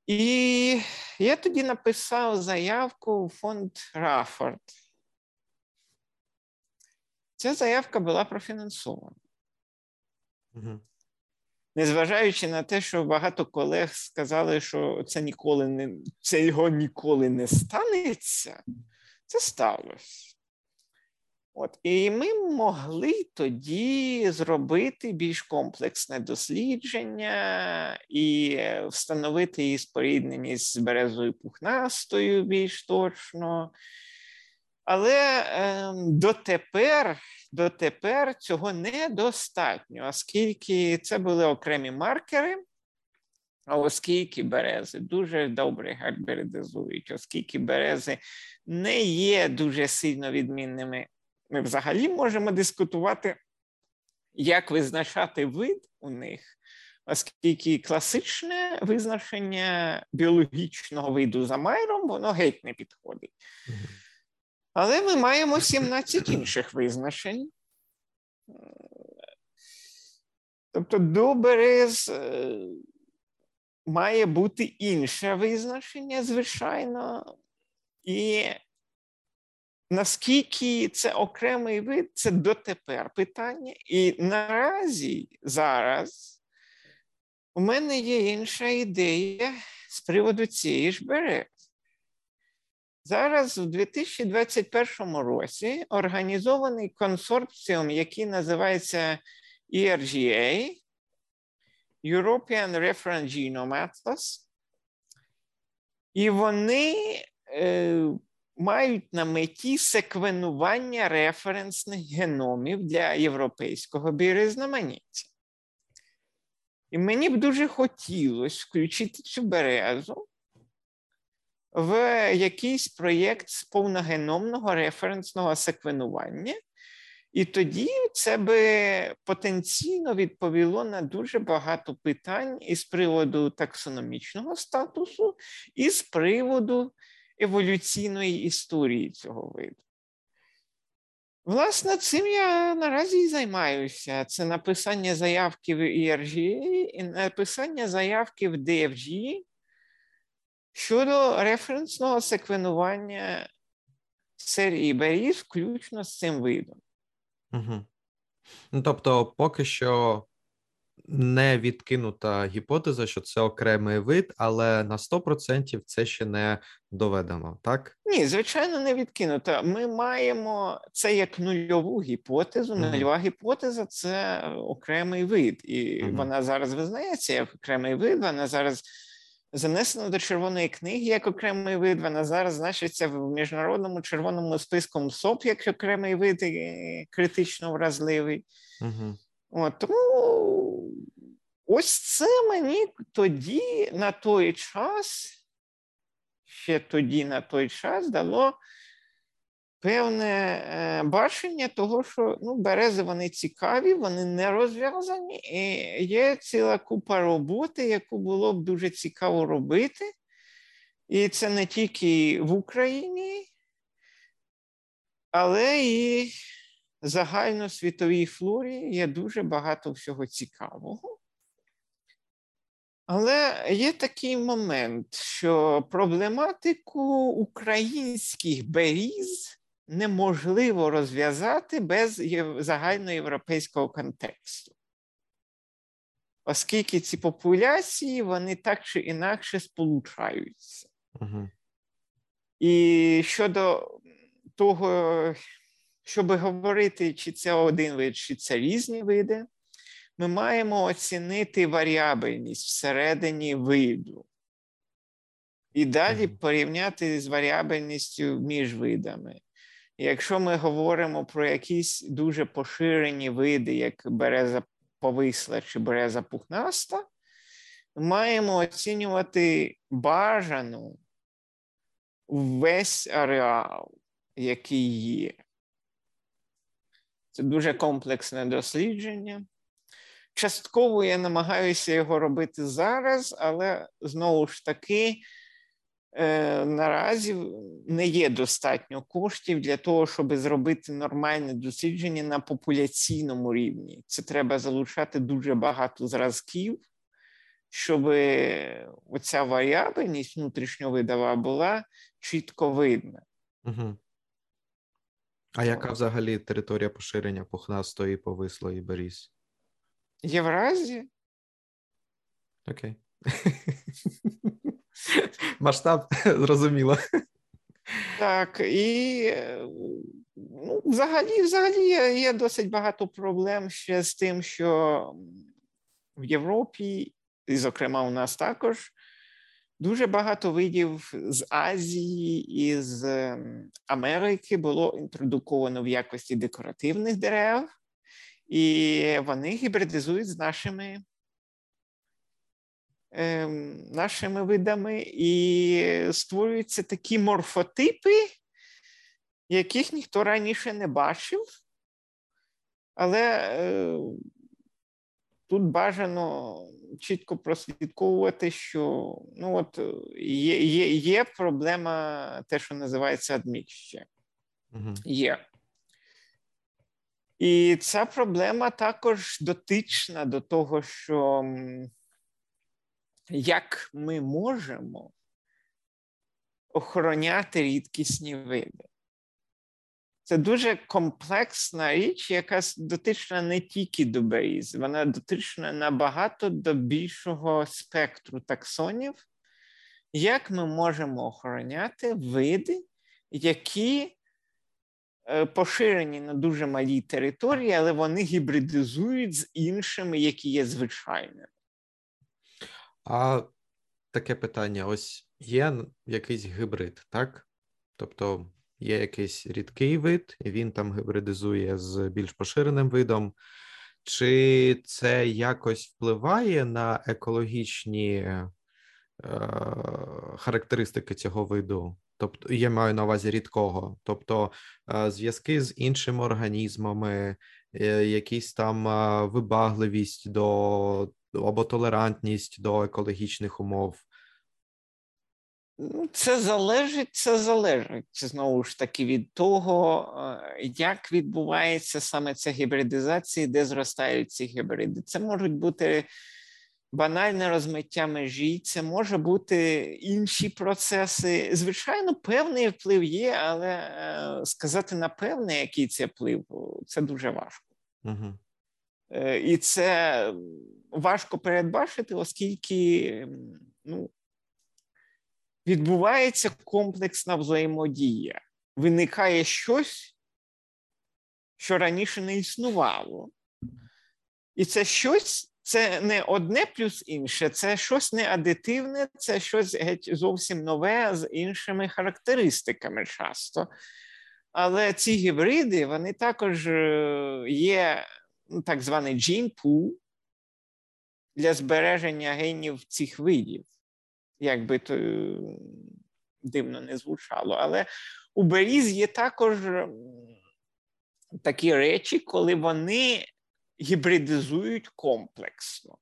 І я тоді написав заявку в фонд Рафорд. Ця заявка була профінансована. Угу. Незважаючи на те, що багато колег сказали, що це ніколи не це його ніколи не станеться, це сталося. От, І ми могли тоді зробити більш комплексне дослідження і встановити її спорідненість з березою пухнастою більш точно. Але е, дотепер дотепер цього недостатньо, оскільки це були окремі маркери, а оскільки берези дуже добре герберидизують, оскільки берези не є дуже сильно відмінними ми взагалі можемо дискутувати, як визначати вид у них, оскільки класичне визначення біологічного виду за майром, воно геть не підходить. Але ми маємо 17 інших визначень. Тобто до берез е, має бути інше визначення, звичайно, і Наскільки це окремий вид, це дотепер питання. І наразі зараз у мене є інша ідея з приводу цієї ж берези. Зараз у 2021 році організований консорціум, який називається ERGA, European Reference Genome Atlas, і вони е, мають на меті секвенування референсних геномів для європейського біорізноманіття. І мені б дуже хотілося включити цю березу в якийсь проєкт з повногеномного референсного секвенування. І тоді це би потенційно відповіло на дуже багато питань із приводу таксономічного статусу, і з приводу еволюційної історії цього виду. Власне, цим я наразі і займаюся. Це написання заявки в ERG і написання заявки в DFG щодо референсного секвенування серії беріз, включно з цим видом. Угу. Ну, тобто, поки що не відкинута гіпотеза, що це окремий вид, але на 100% це ще не доведено, так? Ні, звичайно, не відкинута. Ми маємо це як нульову гіпотезу. Mm-hmm. Нульова гіпотеза це окремий вид, і mm-hmm. вона зараз визнається як окремий вид. Вона зараз занесена до червоної книги як окремий вид. Вона зараз значиться в міжнародному червоному списку СОП як окремий вид критично вразливий. Mm-hmm. От, Тому ось це мені тоді на той час, ще тоді на той час дало певне е, бачення того, що ну, берези вони цікаві, вони не розв'язані, і є ціла купа роботи, яку було б дуже цікаво робити. І це не тільки в Україні, але і загальносвітовій флорі є дуже багато всього цікавого. Але є такий момент, що проблематику українських беріз неможливо розв'язати без загальноєвропейського контексту. Оскільки ці популяції вони так чи інакше сполучаються. Угу. І щодо того, щоб говорити, чи це один вид, чи це різні види, ми маємо оцінити варіабельність всередині виду. І далі порівняти з варіабельністю між видами. Якщо ми говоримо про якісь дуже поширені види, як береза повисла чи береза пухнаста, маємо оцінювати бажану весь ареал, який є. Це дуже комплексне дослідження. Частково я намагаюся його робити зараз, але знову ж таки наразі не є достатньо коштів для того, щоб зробити нормальне дослідження на популяційному рівні. Це треба залучати дуже багато зразків, щоб оця варіабельність внутрішньовидова була чітко видна. Угу. А яка взагалі територія поширення пухнастої, повислої беріз? Євразія. Окей. Масштаб зрозуміло. Так, і ну, взагалі взагалі є, досить багато проблем ще з тим, що в Європі, і, зокрема, у нас також дуже багато видів з Азії і з ем, Америки було інтродуковано в якості декоративних дерев і вони гібридизують з нашими нашими видами і створюються такі морфотипи, яких ніхто раніше не бачив. Але е, тут бажано чітко прослідковувати, що ну от є є, є проблема, те, що називається адміщення. Угу. Є. І ця проблема також дотична до того, що як ми можемо охороняти рідкісні види. Це дуже комплексна річ, яка дотична не тільки до беріз, вона дотична набагато до більшого спектру таксонів. Як ми можемо охороняти види, які Е, поширені на дуже малій території, але вони гібридизують з іншими, які є звичайними. А таке питання: ось є якийсь гібрид, так? Тобто є якийсь рідкий вид, і він там гібридизує з більш поширеним видом. Чи це якось впливає на екологічні е, характеристики цього виду? тобто я маю на увазі рідкого, тобто е, зв'язки з іншими організмами, е, якісь там е, вибагливість до або толерантність до екологічних умов. Ну, це залежить, це залежить знову ж таки від того, е, як відбувається саме ця гібридизація, де зростають ці гібриди. Це можуть бути банальне розмиття межі, це може бути інші процеси. Звичайно, певний вплив є, але е, сказати напевне, який це вплив, це дуже важко. Угу. І це важко передбачити, оскільки ну, відбувається комплексна взаємодія. Виникає щось, що раніше не існувало. І це щось це не одне плюс інше, це щось не адитивне, це щось геть зовсім нове з іншими характеристиками часто. Але ці гібриди вони також е, є так званий gene pool для збереження генів цих видів. Як би то е, дивно не звучало. Але у беріз є також такі речі, коли вони гібридизують комплексно.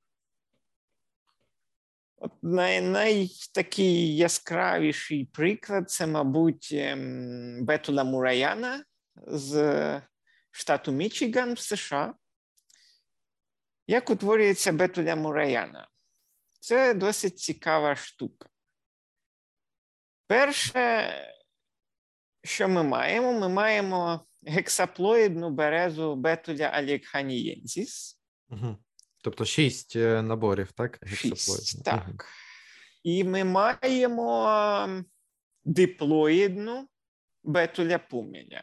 От най, най такий яскравіший приклад це, мабуть, ем, Бетула Мураяна з штату Мічиган в США. Як утворюється Бетуля Мураяна? Це досить цікава штука. Перше, що ми маємо, ми маємо гексаплоїдну березу бетуля алікханієнсіс. Угу. Тобто шість е, наборів, так? Шість, Так. Угу. І ми маємо диплоїдну бетуля пуміля.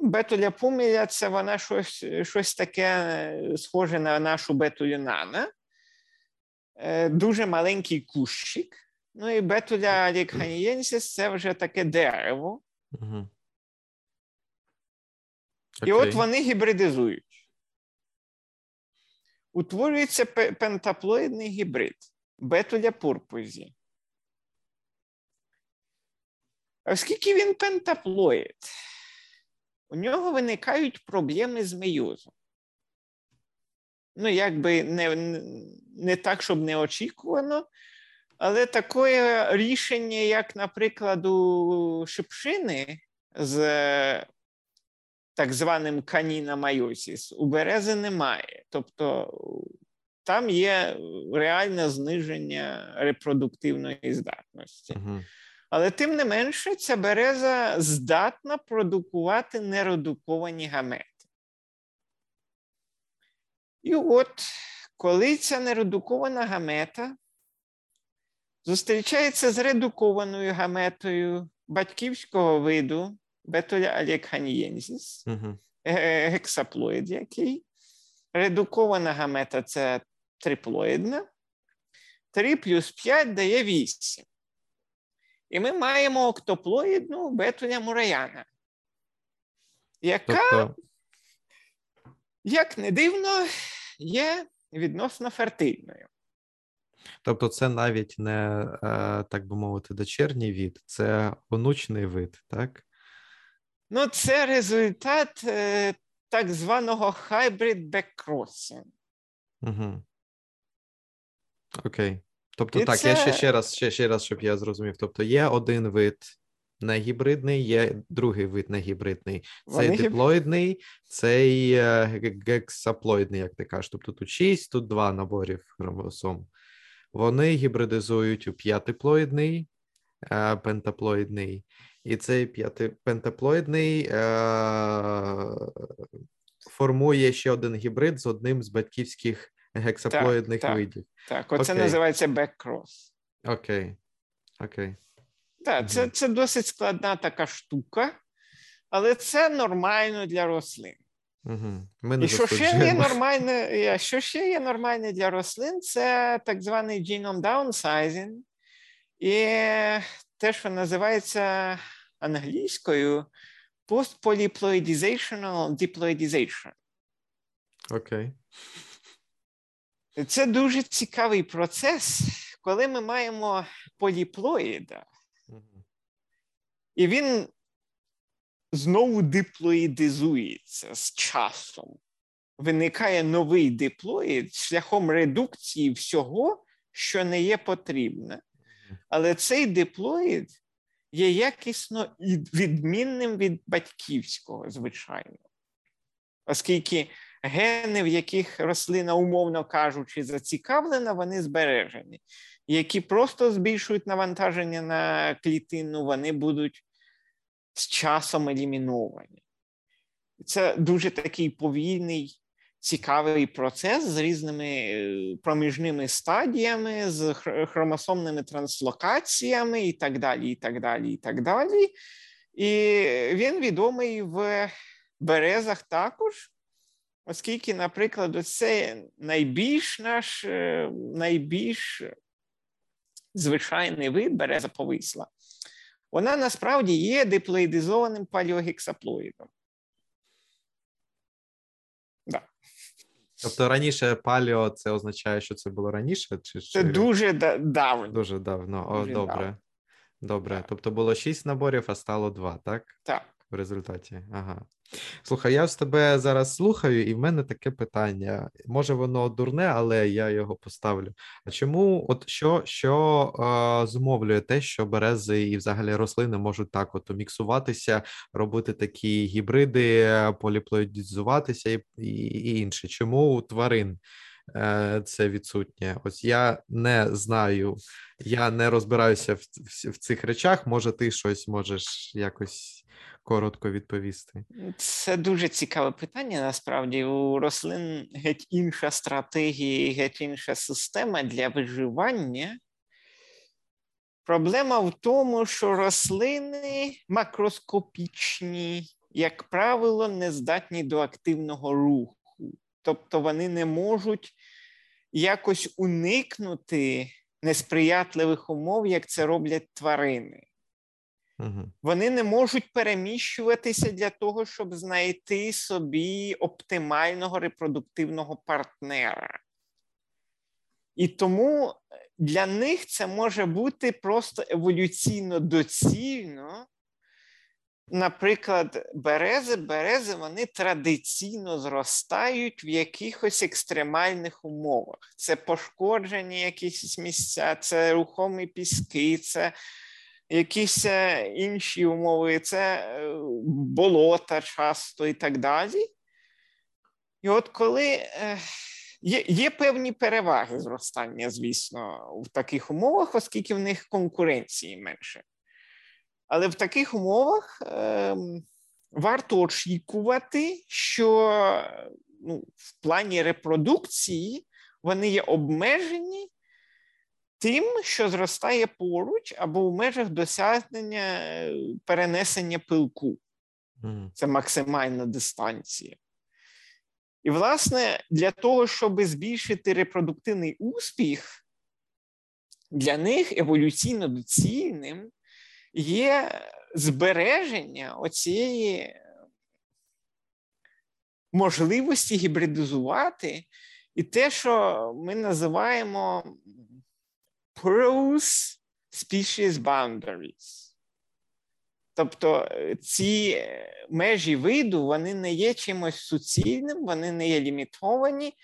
Бетуля пуміля це вона щось щось таке е, схоже на нашу бетулю нана. Е, дуже маленький кущик. Ну і бетуля алікханієнсіс це вже таке дерево. Угу. І от вони гібридизують. Утворюється пентаплоїдний гібрид бетуля пурпузі. Оскільки він пентаплоїд, у нього виникають проблеми з мейозом. Ну, якби не не так, щоб не очікувано, але таке рішення, як, наприклад, у шипшини з так званим каніна майосіс, у берези немає. Тобто там є реальне зниження репродуктивної здатності. Uh-huh. Але тим не менше, ця береза здатна продукувати нередуковані гамети. І от коли ця нередукована гамета зустрічається з редукованою гаметою батьківського виду, Бетоля алєкханієнзіс, uh-huh. гексаплоїд який. Редукована гамета це триплоїдна. 3 плюс 5 дає 8. І ми маємо октоплоїдну бетуля мураяна, яка, тобто... як не дивно, є відносно фертильною. Тобто, це навіть не, е, так би мовити, дочерній від, це онучний вид, так? Ну, це результат е, так званого hybrid backcrossing. Угу. Окей. Тобто, І так, це... я ще ще раз, ще, ще раз, щоб я зрозумів. Тобто, є один вид негібридний, є другий вид негібридний. Цей Вони... диплоїдний, цей е, гексаплоїдний, як ти кажеш. Тобто тут 6, тут два наборів хромосом. Вони гібридизують у п'ятиплоїдний, е, пентаплоїдний і цей п'ятипентаплоїдний е- формує ще один гібрид з одним з батьківських гексаплоїдних так, видів. Так, оце Окей. називається беккрос. Окей. Окей. Так, це, це досить складна така штука, але це нормально для рослин. Угу. Ми не І що ще є нормальне, що ще є нормальне для рослин, це так званий genome downsizing. І те, що називається англійською post-polyploidizational diploidization. Окей. Okay. Це дуже цікавий процес, коли ми маємо поліплоїда, і він знову диплоїдизується з часом. Виникає новий диплоїд шляхом редукції всього, що не є потрібне. Але цей диплоїд є якісно відмінним від батьківського, звичайно. Оскільки гени, в яких рослина, умовно кажучи, зацікавлена, вони збережені. Які просто збільшують навантаження на клітину, вони будуть з часом еліміновані. Це дуже такий повільний, цікавий процес з різними е, проміжними стадіями, з хромосомними транслокаціями і так далі. І так далі, і так далі. І він відомий в березах також, оскільки, наприклад, це найбільш наш е, найбільш звичайний вид береза повисла. Вона насправді є диплоїдизованим паліогексаплоїдом. Да. Тобто раніше паліо це означає, що це було раніше? Чи, Це дуже давно. Дуже давно. О, дуже добре. Давно. Добре. Так. Тобто було шість наборів, а стало два, так? Так. В результаті. Ага. Слухай, я з тебе зараз слухаю, і в мене таке питання. Може, воно дурне, але я його поставлю. А чому, от що що е, зумовлює те, що берези і взагалі рослини можуть так от міксуватися, робити такі гібриди, поліплоїдізуватися і, і, і інше? Чому у тварин? Е, це відсутнє. Ось я не знаю, я не розбираюся в, в, в цих речах. Може, ти щось можеш якось коротко відповісти? Це дуже цікаве питання. Насправді у рослин геть інша стратегія, геть інша система для виживання. Проблема в тому, що рослини макроскопічні, як правило, не здатні до активного руху. Тобто вони не можуть якось уникнути несприятливих умов, як це роблять тварини. Вони не можуть переміщуватися для того, щоб знайти собі оптимального репродуктивного партнера. І тому для них це може бути просто еволюційно доцільно. Наприклад, берези, берези вони традиційно зростають в якихось екстремальних умовах. Це пошкоджені якісь місця, це рухомі піски, це якісь е, інші умови, це е, болота часто і так далі. І от коли е, є є певні переваги зростання, звісно, в таких умовах, оскільки в них конкуренції менше. Але в таких умовах е, варто очікувати, що ну, в плані репродукції вони є обмежені тим, що зростає поруч або в межах досягнення е, перенесення пилку. Це максимальна дистанція. І, власне, для того, щоб збільшити репродуктивний успіх, для них еволюційно доцільним є збереження оцієї можливості гібридизувати і те, що ми називаємо porous species boundaries. Тобто е, ці е, межі виду вони не є чимось суцільним, вони не є лімітовані,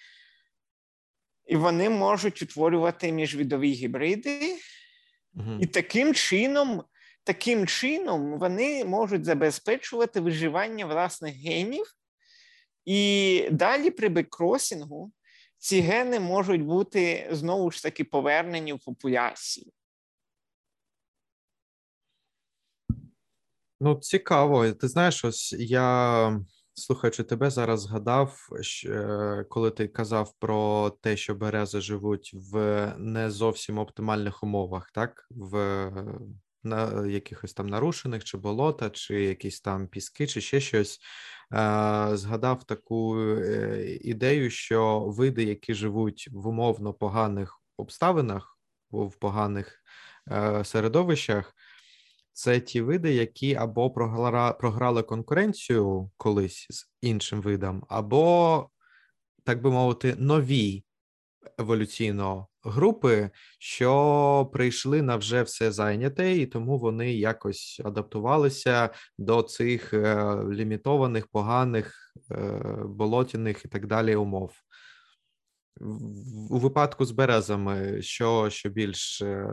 і вони можуть утворювати міжвідові гібриди. uh І таким чином таким чином вони можуть забезпечувати виживання власних генів. І далі при беккросінгу ці гени можуть бути знову ж таки повернені в популяцію. Ну, цікаво. Ти знаєш, ось я, слухаючи тебе, зараз згадав, е, коли ти казав про те, що берези живуть в не зовсім оптимальних умовах, так? В на якихось там нарушених, чи болота, чи якісь там піски, чи ще щось. Згадав таку е, ідею, що види, які живуть в умовно поганих обставинах, в поганих е, середовищах, це ті види, які або програли конкуренцію колись з іншим видом, або, так би мовити, нові еволюційно групи, що прийшли на вже все зайняте, і тому вони якось адаптувалися до цих е, лімітованих, поганих, е, болотяних і так далі умов. У випадку з березами, що що більш е,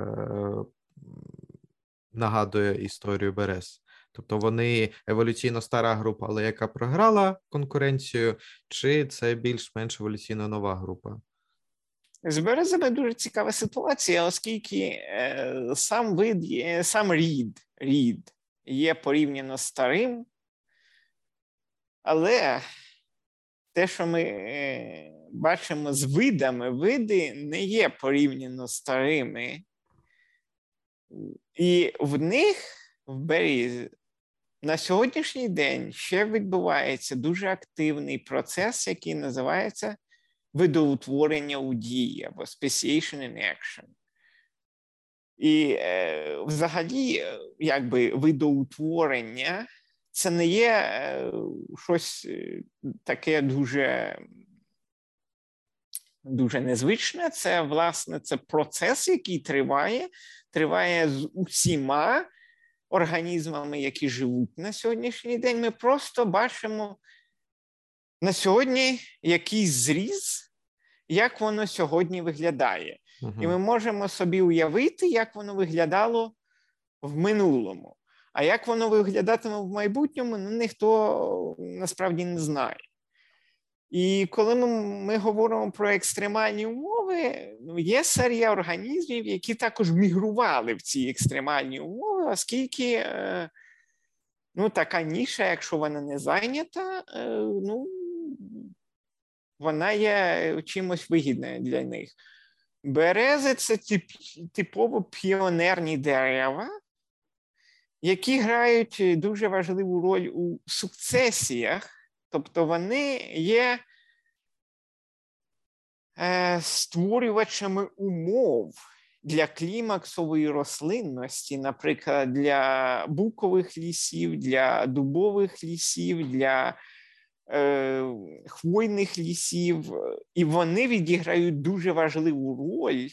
нагадує історію Берез. Тобто вони еволюційно стара група, але яка програла конкуренцію, чи це більш-менш еволюційно нова група? З березами дуже цікава ситуація, оскільки е, сам вид є, сам рід, рід є порівняно старим, але те, що ми е, бачимо з видами, види не є порівняно старими, і в них в берізі на сьогоднішній день ще відбувається дуже активний процес, який називається видоутворення у дії або speciation in action. І е, взагалі, якби видоутворення це не є е, щось е, таке дуже дуже незвичне. Це, власне, це процес, який триває, триває з усіма організмами, які живуть на сьогоднішній день. Ми просто бачимо на сьогодні якийсь зріз, як воно сьогодні виглядає. Uh-huh. І ми можемо собі уявити, як воно виглядало в минулому. А як воно виглядатиме в майбутньому, ну ніхто насправді не знає. І коли ми ми говоримо про екстремальні умови, ну, є серія організмів, які також мігрували в ці екстремальні умови, оскільки е, ну, така ніша, якщо вона не зайнята, е, ну, вона є чимось вигідною для них. Берези це тип, типово піонерні дерева, які грають дуже важливу роль у сукцесіях, тобто вони є е, створювачами умов для клімаксової рослинності, наприклад, для букових лісів, для дубових лісів, для е, хвойних лісів, і вони відіграють дуже важливу роль,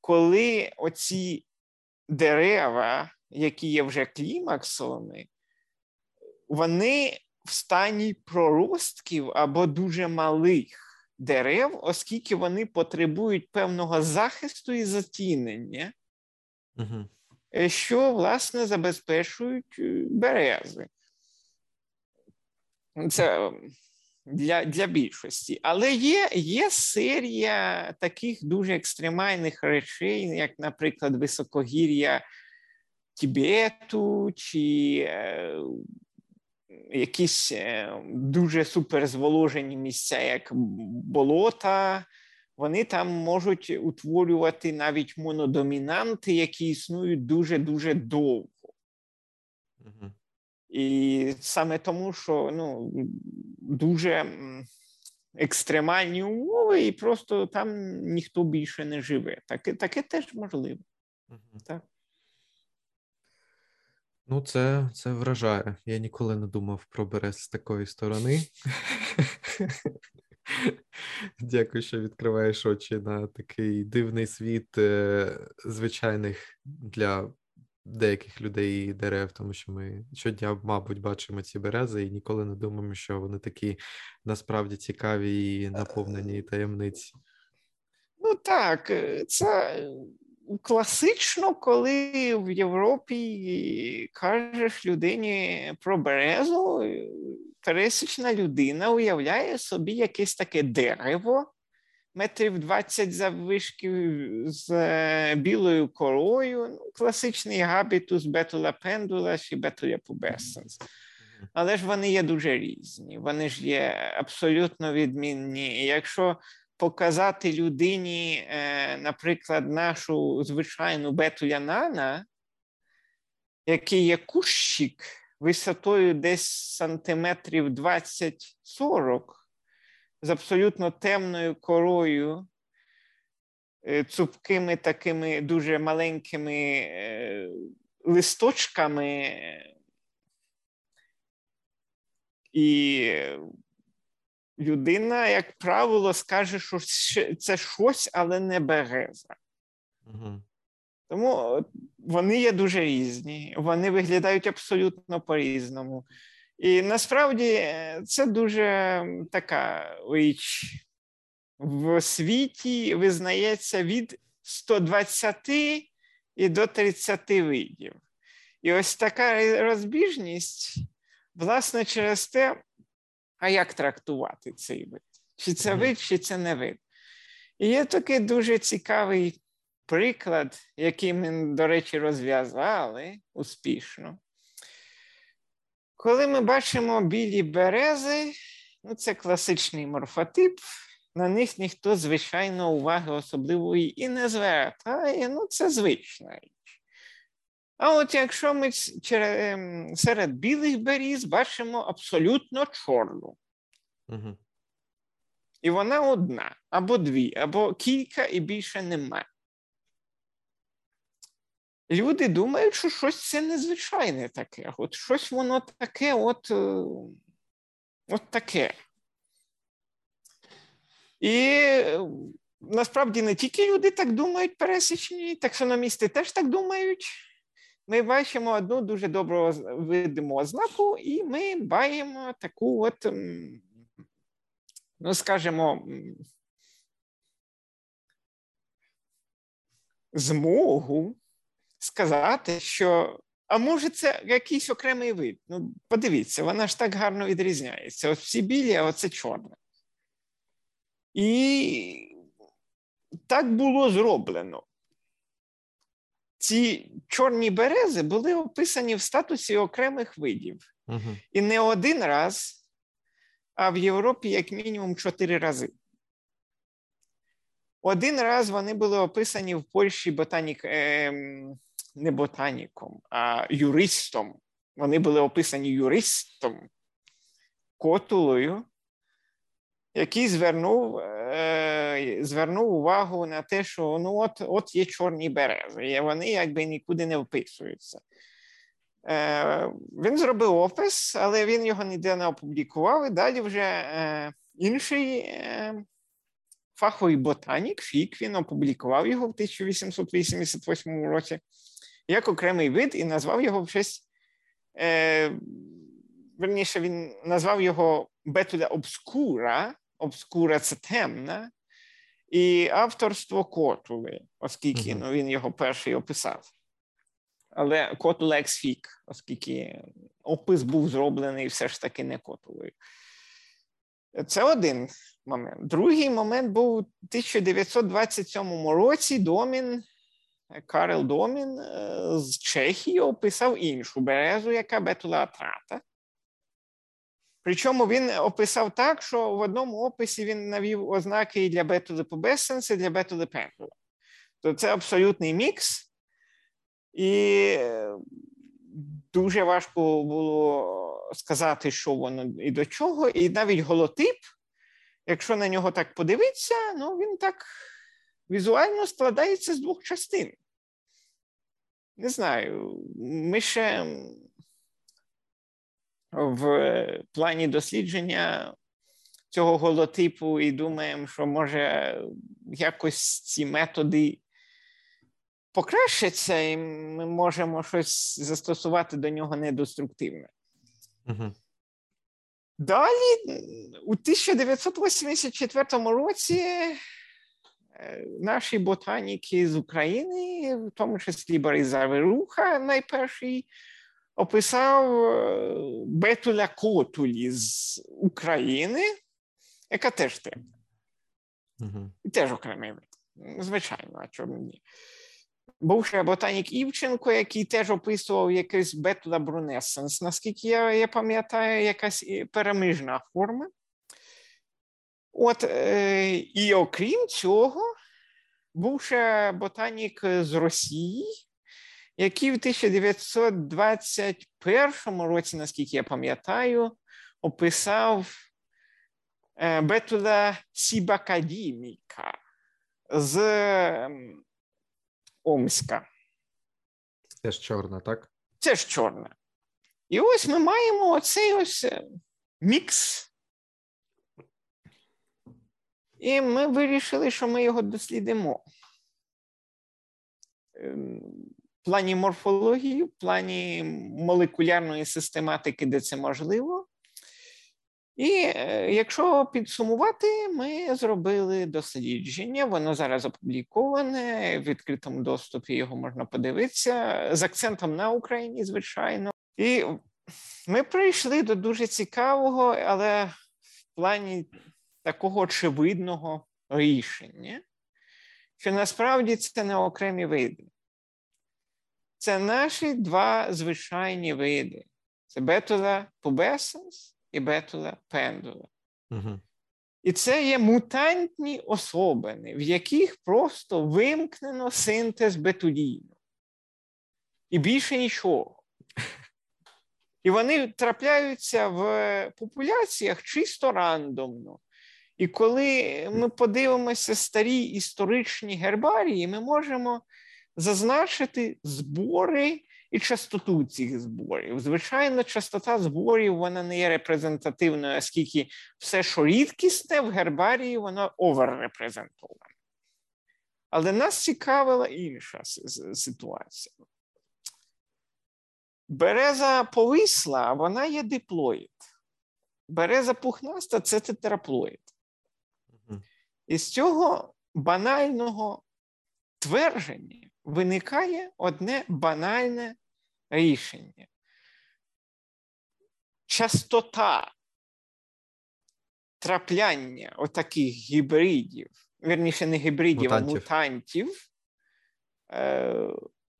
коли оці дерева які є вже клімаксовими, вони в стані проростків або дуже малих дерев, оскільки вони потребують певного захисту і затінення, угу. що, власне, забезпечують е, берези. Це для для більшості. Але є є серія таких дуже екстремальних речей, як, наприклад, високогір'я Тібету чи е, якісь е, дуже суперзволожені місця, як болота, вони там можуть утворювати навіть монодомінанти, які існують дуже-дуже довго. Угу. І саме тому, що ну, дуже екстремальні умови, і просто там ніхто більше не живе. Таке таке теж можливо. Угу. Так. Ну, це це вражає. Я ніколи не думав про Берез з такої сторони. Дякую, що відкриваєш очі на такий дивний світ е, звичайних для деяких людей дерев, тому що ми щодня, мабуть, бачимо ці берези і ніколи не думаємо, що вони такі насправді цікаві і наповнені таємниці. Ну так, е, це класично, коли в Європі кажеш людині про березу, пересічна людина уявляє собі якесь таке дерево, метрів 20 заввишки з е, білою корою, ну, класичний габітус бетула пендула чи бетуля пубесенс. Але ж вони є дуже різні, вони ж є абсолютно відмінні. якщо показати людині, е, наприклад, нашу звичайну бетулянана, який є кущик висотою десь сантиметрів 20-40, з абсолютно темною корою, е, цупкими такими дуже маленькими е, листочками. І людина, як правило, скаже, що це щось, але не береза. Угу. Тому вони є дуже різні, вони виглядають абсолютно по-різному. І насправді е, це дуже така річ в світі визнається від 120 і до 30 видів. І ось така розбіжність, власне, через те, а як трактувати цей вид? Чи це вид, чи це не вид? І є такий дуже цікавий приклад, який ми, до речі, розв'язали успішно. Коли ми бачимо білі берези, ну це класичний морфотип, на них ніхто, звичайно, уваги особливої і не звертає, ну це звична річ. А от якщо ми ем, серед білих беріз бачимо абсолютно чорну, угу. і вона одна, або дві, або кілька і більше немає. Люди думають, що щось це незвичайне таке, от щось воно таке, от, е, от таке. І е, насправді не тільки люди так думають, пересічні, таксономісти теж так думають. Ми бачимо одну дуже добру видиму ознаку, і ми бачимо таку от, ну, скажімо, змогу сказати, що. А може, це якийсь окремий вид. Ну, подивіться, вона ж так гарно відрізняється. Ось всі білі, а оце чорне. І так було зроблено. Ці чорні берези були описані в статусі окремих видів. Угу. І не один раз, а в Європі як мінімум чотири рази. Один раз вони були описані в Польщі ботанік, е, не ботаніком, а юристом. Вони були описані юристом Котулою який звернув е, звернув увагу на те, що ну от от є чорні берези, і вони якби нікуди не вписуються. Е, Він зробив опис, але він його ніде не опублікував. І далі вже е, інший фаховий ботанік Фік він опублікував його в 1888 році як окремий вид і назвав його в честь. Е, Верніше, він назвав його Бетуля обскура, обскура це темна, і авторство Котули, оскільки ну, він його перший описав. Але Котула ексфік, оскільки опис був зроблений все ж таки не Котулою. Це один момент. Другий момент був у 1927 році Домін, Карел Домін е, з Чехії описав іншу березу, яка Betula atrata. Причому він описав так, що в одному описі він навів ознаки і для Betula pubescens, і для Betula pendula. То це абсолютний мікс, і дуже важко було сказати, що воно і до чого. І навіть голотип, якщо на нього так подивитися, ну він так візуально складається з двох частин. Не знаю, ми ще в плані дослідження цього голотипу і думаємо, що може якось ці методи покращаться, і ми можемо щось застосувати до нього недеструктивне. Угу. Далі, у 1984 році, е, наші ботаніки з України, в тому числі Борис Заверуха, найперший, описав е, Бетуля Котулі з України, яка теж темна. Угу. І теж окремий вид. Звичайно, а чому ні? Був ще ботанік Івченко, який теж описував якийсь Бетула Брунесенс. Наскільки я я пам'ятаю, якась перемижна форма. От, е, І окрім цього, був ще ботанік з Росії, який в 1921 році, наскільки я пам'ятаю, описав е, Бетула Сібакадіміка з Омська. Це ж чорна, так? Це ж чорна. І ось ми маємо оцей ось е, мікс. І ми вирішили, що ми його дослідимо. Ем, плані морфології, в плані молекулярної систематики, де це можливо. І е, якщо підсумувати, ми зробили дослідження, воно зараз опубліковане в відкритому доступі. Його можна подивитися з акцентом на Україні, звичайно. І ми прийшли до дуже цікавого, але в плані такого очевидного рішення, що насправді це не окремі види. Це наші два звичайні види: це бетула pubescens і бетула пендула. Угу. І це є мутантні особини, в яких просто вимкнено синтез бетуліну. І більше нічого. І вони трапляються в популяціях чисто рандомно. І коли ми подивимося старі історичні гербарії, ми можемо зазначити збори і частоту цих зборів. Звичайно, частота зборів вона не є репрезентативною, оскільки все, що рідкісне в гербарії, воно оверрепрезентоване. Але нас цікавила інша ситуація. Береза повисла, вона є диплоїд. Береза пухнаста це тетраплоїд. І з цього банального твердження виникає одне банальне рішення. Частота трапляння отаких гібридів, верніше не гібридів, мутантів. а мутантів е,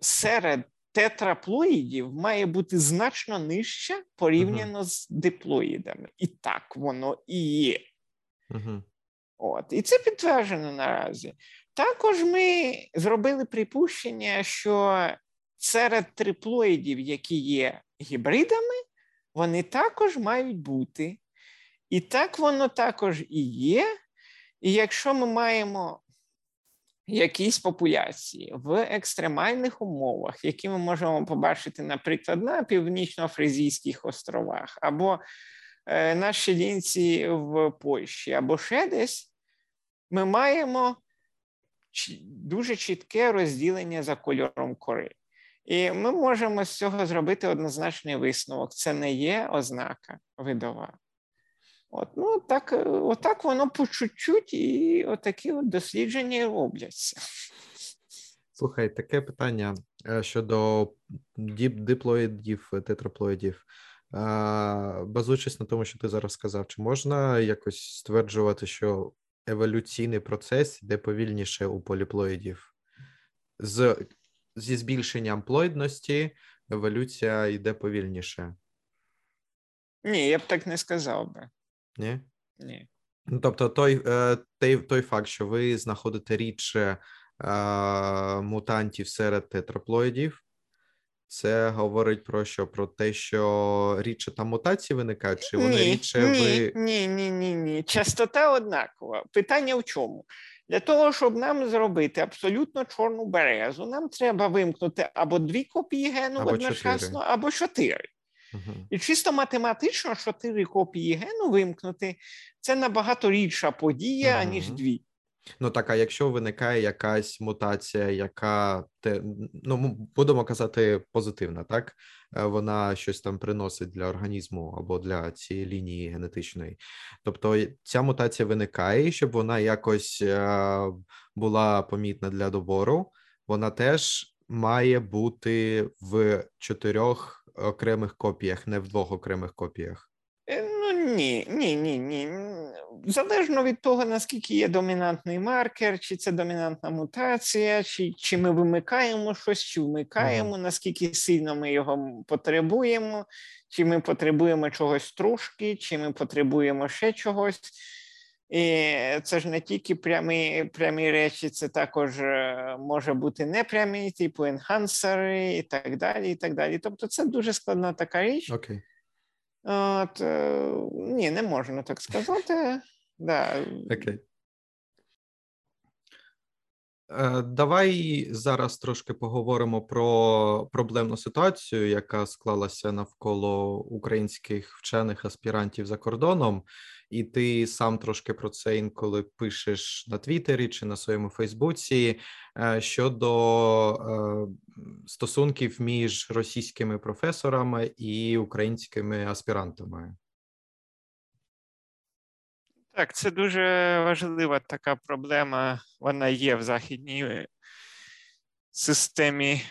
серед тетраплоїдів має бути значно нижча порівняно uh з диплоїдами. І так воно і є. Uh-huh. От. І це підтверджено наразі. Також ми зробили припущення, що серед триплоїдів, які є гібридами, вони також мають бути. І так воно також і є. І якщо ми маємо якісь популяції в екстремальних умовах, які ми можемо побачити, наприклад, на Північно-Фризійських островах, або е, на Щелінці в Польщі, або ще десь, ми маємо дуже чітке розділення за кольором кори. І ми можемо з цього зробити однозначний висновок. Це не є ознака видова. От, ну, так, Отак воно по чуть-чуть, і отакі от дослідження робляться. Слухай, таке питання е, щодо диплоїдів, тетраплоїдів. Базуючись на тому, що ти зараз сказав, чи можна якось стверджувати, що еволюційний процес йде повільніше у поліплоїдів. З, Зі збільшенням плоїдності еволюція йде повільніше. Ні, я б так не сказав би. Ні? Ні. Ну, Тобто, той е, той, той факт, що ви знаходите рідше е, мутантів серед тетраплоїдів, це говорить про що? Про те, що рідше там мутації виникають, чи вони ні, рідше ні, ви. Ні, ні, ні, ні. Частота однакова. Питання в чому? Для того, щоб нам зробити абсолютно чорну березу, нам треба вимкнути або дві копії гену або одночасно, чотири. або чотири. Угу. І чисто математично чотири копії гену вимкнути це набагато рідша подія, угу. аніж дві. Ну так, а якщо виникає якась мутація, яка те, ну будемо казати, позитивна, так е, вона щось там приносить для організму або для цієї лінії генетичної. Тобто ця мутація виникає, щоб вона якось е, була помітна для добору, вона теж має бути в чотирьох окремих копіях, не в двох окремих копіях. Е, ну ні, ні, ні, ні залежно від того, наскільки є домінантний маркер, чи це домінантна мутація, чи чи ми вимикаємо щось, чи вмикаємо, ага. наскільки сильно ми його потребуємо, чи ми потребуємо чогось трошки, чи ми потребуємо ще чогось. І це ж не тільки прямі прямі речі, це також е, може бути непрямі, типу енхансери і так далі. і так далі. Тобто це дуже складна така річ. Okay. От, е, Ні, не можна так сказати. Да. Окей. Е, давай зараз трошки поговоримо про проблемну ситуацію, яка склалася навколо українських вчених аспірантів за кордоном, і ти сам трошки про це інколи пишеш на Твіттері чи на своєму Фейсбуці е, щодо е, стосунків між російськими професорами і українськими аспірантами. Так, це дуже важлива така проблема. Вона є в західній системі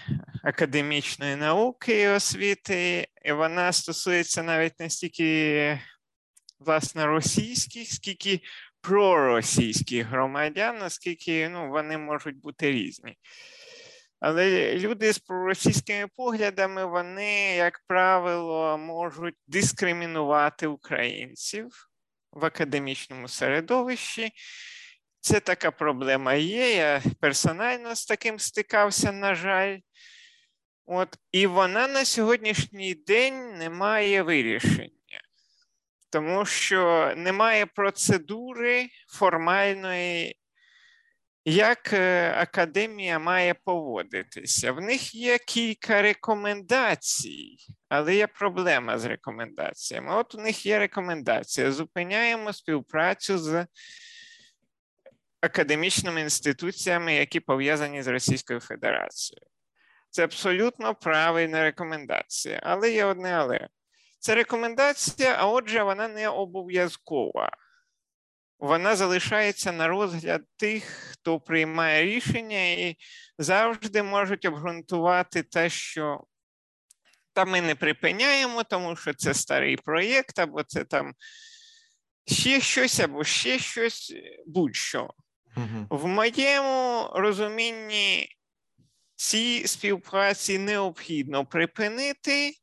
академічної науки і освіти, і вона стосується навіть не стільки власне російських, скільки проросійських громадян, наскільки ну, вони можуть бути різні. Але люди з проросійськими поглядами, вони, як правило, можуть дискримінувати українців в академічному середовищі. Це така проблема є. Я персонально з таким стикався, на жаль. От, І вона на сьогоднішній день не має вирішення тому що немає процедури формальної, як е, академія має поводитися. В них є кілька рекомендацій, але є проблема з рекомендаціями. От у них є рекомендація: зупиняємо співпрацю з. Академічними інституціями, які пов'язані з Російською Федерацією. Це абсолютно правильна рекомендація, але є одне але. Це рекомендація, а отже, вона не обов'язкова. Вона залишається на розгляд тих, хто приймає рішення, і завжди можуть обґрунтувати те, що та ми не припиняємо, тому що це старий проєкт, або це там ще щось, або ще щось, будь-що. Угу. В моєму розумінні ці співпраці необхідно припинити.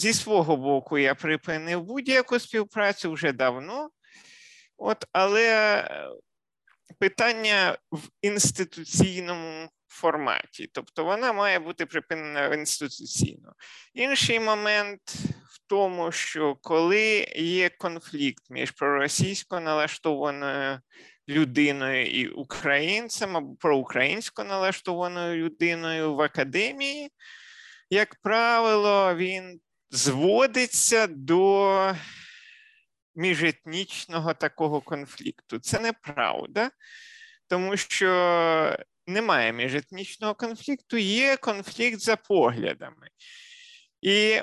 Зі свого боку, я припинив будь-яку співпрацю вже давно, От, але е, питання в інституційному форматі, тобто вона має бути припинена інституційно. Інший момент в тому, що коли є конфлікт між проросійсько налаштованою людиною і українцем або проукраїнсько налаштованою людиною в академії, як правило, він зводиться до міжетнічного такого конфлікту. Це неправда, тому що немає міжетнічного конфлікту, є конфлікт за поглядами. І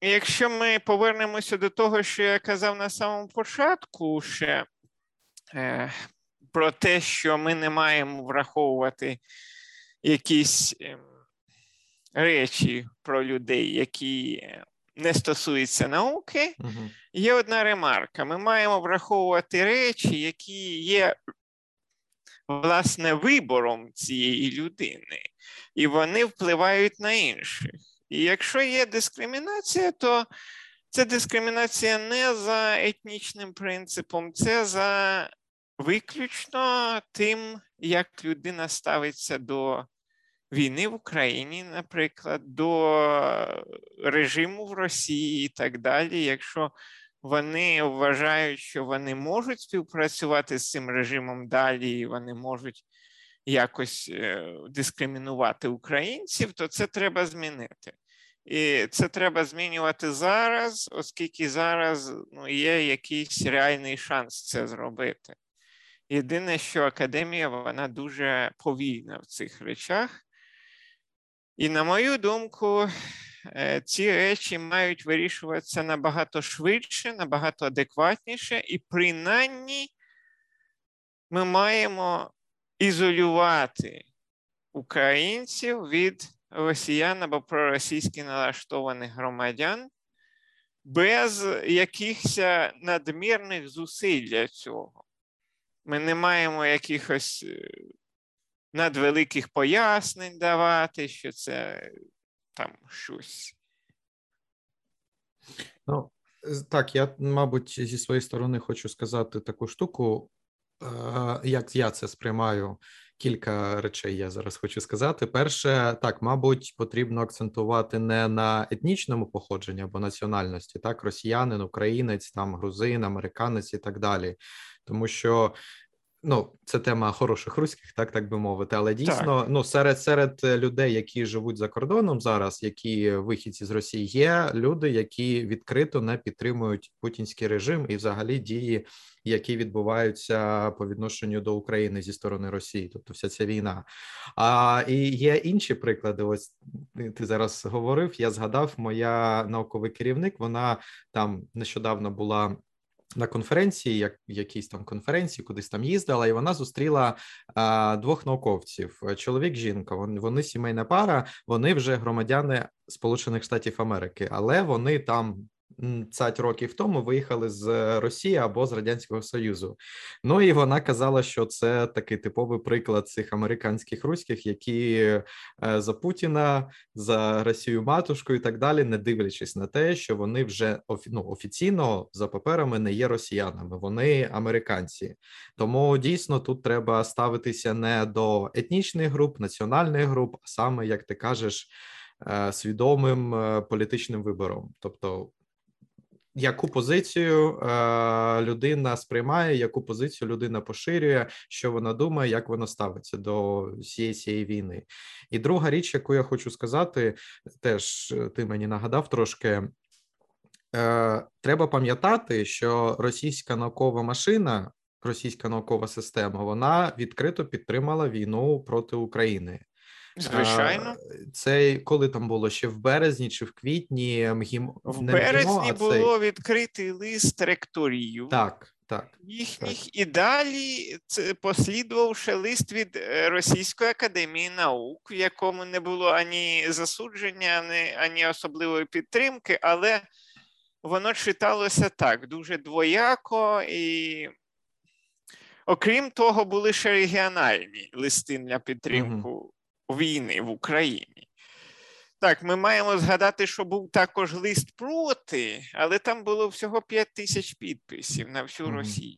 якщо ми повернемося до того, що я казав на самому початку, ще е, про те, що ми не маємо враховувати якісь е, речі про людей, які не стосується науки, угу. є одна ремарка: ми маємо враховувати речі, які є власне вибором цієї людини, і вони впливають на інших. І якщо є дискримінація, то це дискримінація не за етнічним принципом, це за виключно тим, як людина ставиться до війни в Україні, наприклад, до режиму в Росії і так далі, якщо вони вважають, що вони можуть співпрацювати з цим режимом далі, і вони можуть якось е, дискримінувати українців, то це треба змінити. І це треба змінювати зараз, оскільки зараз ну, є якийсь реальний шанс це зробити. Єдине, що академія вона дуже повільна в цих речах, і на мою думку, е, ці речі мають вирішуватися набагато швидше, набагато адекватніше, і принаймні ми маємо ізолювати українців від росіян або проросійськи налаштованих громадян без якихось надмірних зусиль для цього. Ми не маємо якихось е, надвеликих пояснень давати, що це там щось. Ну, так, я, мабуть, зі своєї сторони хочу сказати таку штуку, як я це сприймаю. Кілька речей я зараз хочу сказати. Перше, так, мабуть, потрібно акцентувати не на етнічному походженні або національності, так, росіянин, українець, там грузин, американець і так далі. Тому що Ну, це тема хороших руських, так так би мовити. Але дійсно, так. ну серед серед людей, які живуть за кордоном зараз, які вихідці з Росії, є люди, які відкрито не підтримують путінський режим і, взагалі, дії, які відбуваються по відношенню до України зі сторони Росії, тобто вся ця війна. А і є інші приклади. Ось ти зараз говорив. Я згадав, моя науковий керівник. Вона там нещодавно була на конференції, як якійсь там конференції, кудись там їздила, і вона зустріла а, двох науковців: чоловік, жінка. Вони, вони сімейна пара, вони вже громадяни Сполучених Штатів Америки, але вони там 20 років тому виїхали з Росії або з Радянського Союзу. Ну і вона казала, що це такий типовий приклад цих американських руських, які е, за Путіна, за Росію матушку і так далі, не дивлячись на те, що вони вже ну, офіційно за паперами не є росіянами, вони американці. Тому дійсно тут треба ставитися не до етнічних груп, національних груп, а саме як ти кажеш. Е, свідомим е, політичним вибором, тобто яку позицію е, людина сприймає, яку позицію людина поширює, що вона думає, як вона ставиться до всієї цієї війни. І друга річ, яку я хочу сказати, теж е, ти мені нагадав трошки. Е, треба пам'ятати, що російська наукова машина, російська наукова система, вона відкрито підтримала війну проти України. Звичайно, це коли там було ще в березні чи в квітні МГІМ в не березні МГІМО, було цей... відкритий лист ректорів. Так. Так, їхніх так. і далі це послідував ще лист від е, Російської академії наук, в якому не було ані засудження, ані, ані особливої підтримки, але воно читалося так дуже двояко і. Окрім того, були ще регіональні листи на підтримку війни в Україні. Так, ми маємо згадати, що був також лист проти, але там було всього 5 тисяч підписів на всю Росію.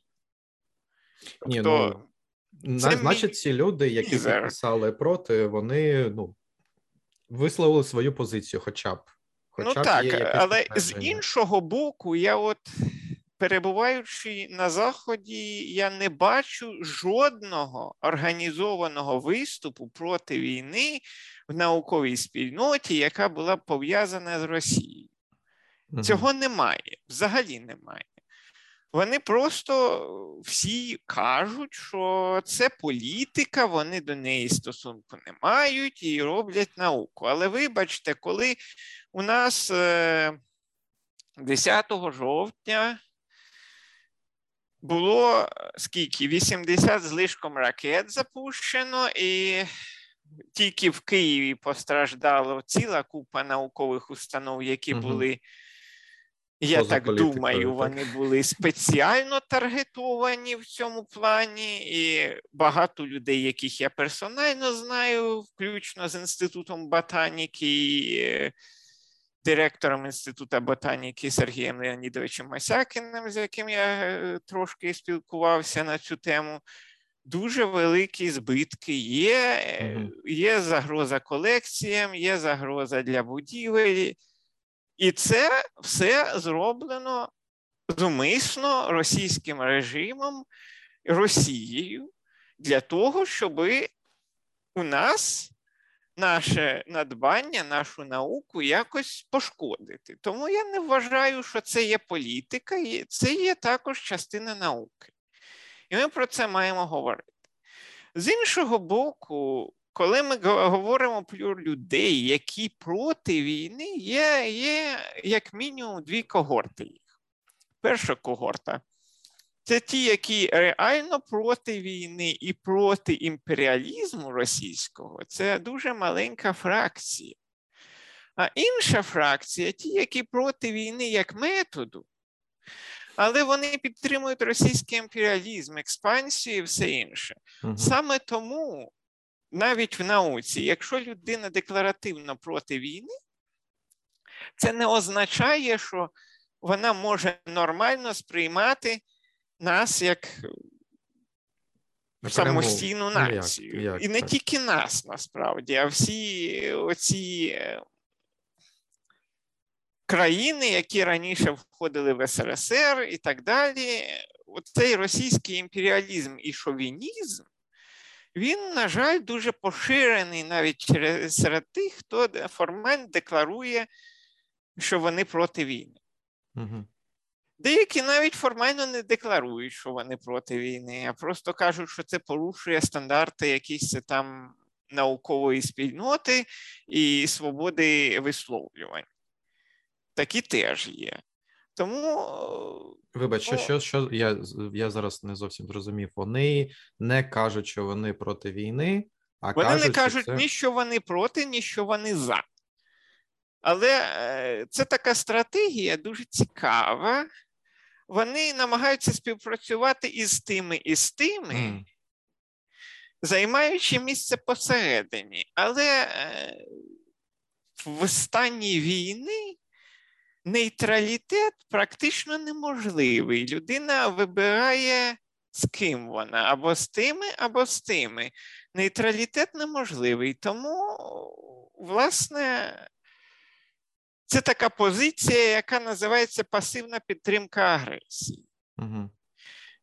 Ні, тобто, ну, Значить, ці люди, які мізер. підписали проти, вони ну, висловили свою позицію, хоча б. Хоча ну б так, але з іншого боку, я от перебуваючи на Заході, я не бачу жодного організованого виступу проти війни в науковій спільноті, яка була пов'язана з Росією. Цього немає, взагалі немає. Вони просто всі кажуть, що це політика, вони до неї стосунку не мають і роблять науку. Але вибачте, коли у нас 10 е, жовтня було е, скільки? 80 з лишком ракет запущено, і тільки в Києві постраждала ціла купа наукових установ, які угу. були. Я Поза так думаю, вони були спеціально таргетовані в цьому плані, і багато людей, яких я персонально знаю, включно з інститутом ботаніки, директором Інституту ботаніки Сергієм Леонідовичем Масякіним, з яким я е, трошки спілкувався на цю тему. Дуже великі збитки є, угу. є загроза колекціям, є загроза для будівель, і це все зроблено зумисно російським режимом, Росією для того, щоб у нас наше надбання, нашу науку якось пошкодити. Тому я не вважаю, що це є політика, це є також частина науки. І ми про це маємо говорити. З іншого боку, коли ми говоримо про людей, які проти війни, є, є як мінімум дві когорти їх. Перша когорта це ті, які реально проти війни і проти імперіалізму російського, це дуже маленька фракція. А інша фракція ті, які проти війни як методу, але вони підтримують російський імперіалізм, експансію і все інше. Угу. Саме тому, навіть в науці, якщо людина декларативно проти війни, це не означає, що вона може нормально сприймати нас як самостійну націю. Ну, як, як, І не так. тільки нас насправді, а всі оці е, країни, які раніше входили в СРСР і так далі. Оцей російський імперіалізм і шовінізм, він, на жаль, дуже поширений навіть через серед тих, хто формально декларує, що вони проти війни. Угу. Деякі навіть формально не декларують, що вони проти війни, а просто кажуть, що це порушує стандарти якісь там наукової спільноти і свободи висловлювань. Такі теж є. Тому. Вибач, ну, що що я я зараз не зовсім зрозумів. Вони не кажуть, що вони проти війни, а вони кажуть, не кажуть що це... ні, що вони проти, ні що вони за. Але е, це така стратегія дуже цікава. Вони намагаються співпрацювати із тими, і з тими, mm. займаючи місце посередині. Але е, в стані війни нейтралітет практично неможливий. Людина вибирає, з ким вона, або з тими, або з тими. Нейтралітет неможливий. Тому, власне, це така позиція, яка називається пасивна підтримка агресії. Угу.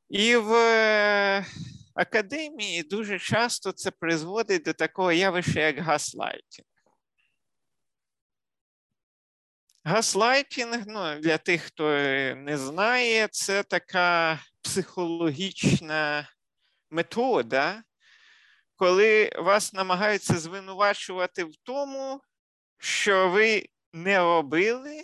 І в е, академії дуже часто це призводить до такого явища, як гаслайтінг. Гаслайтінг, ну, для тих, хто не знає, це така психологічна метода, коли вас намагаються звинувачувати в тому, що ви не робили,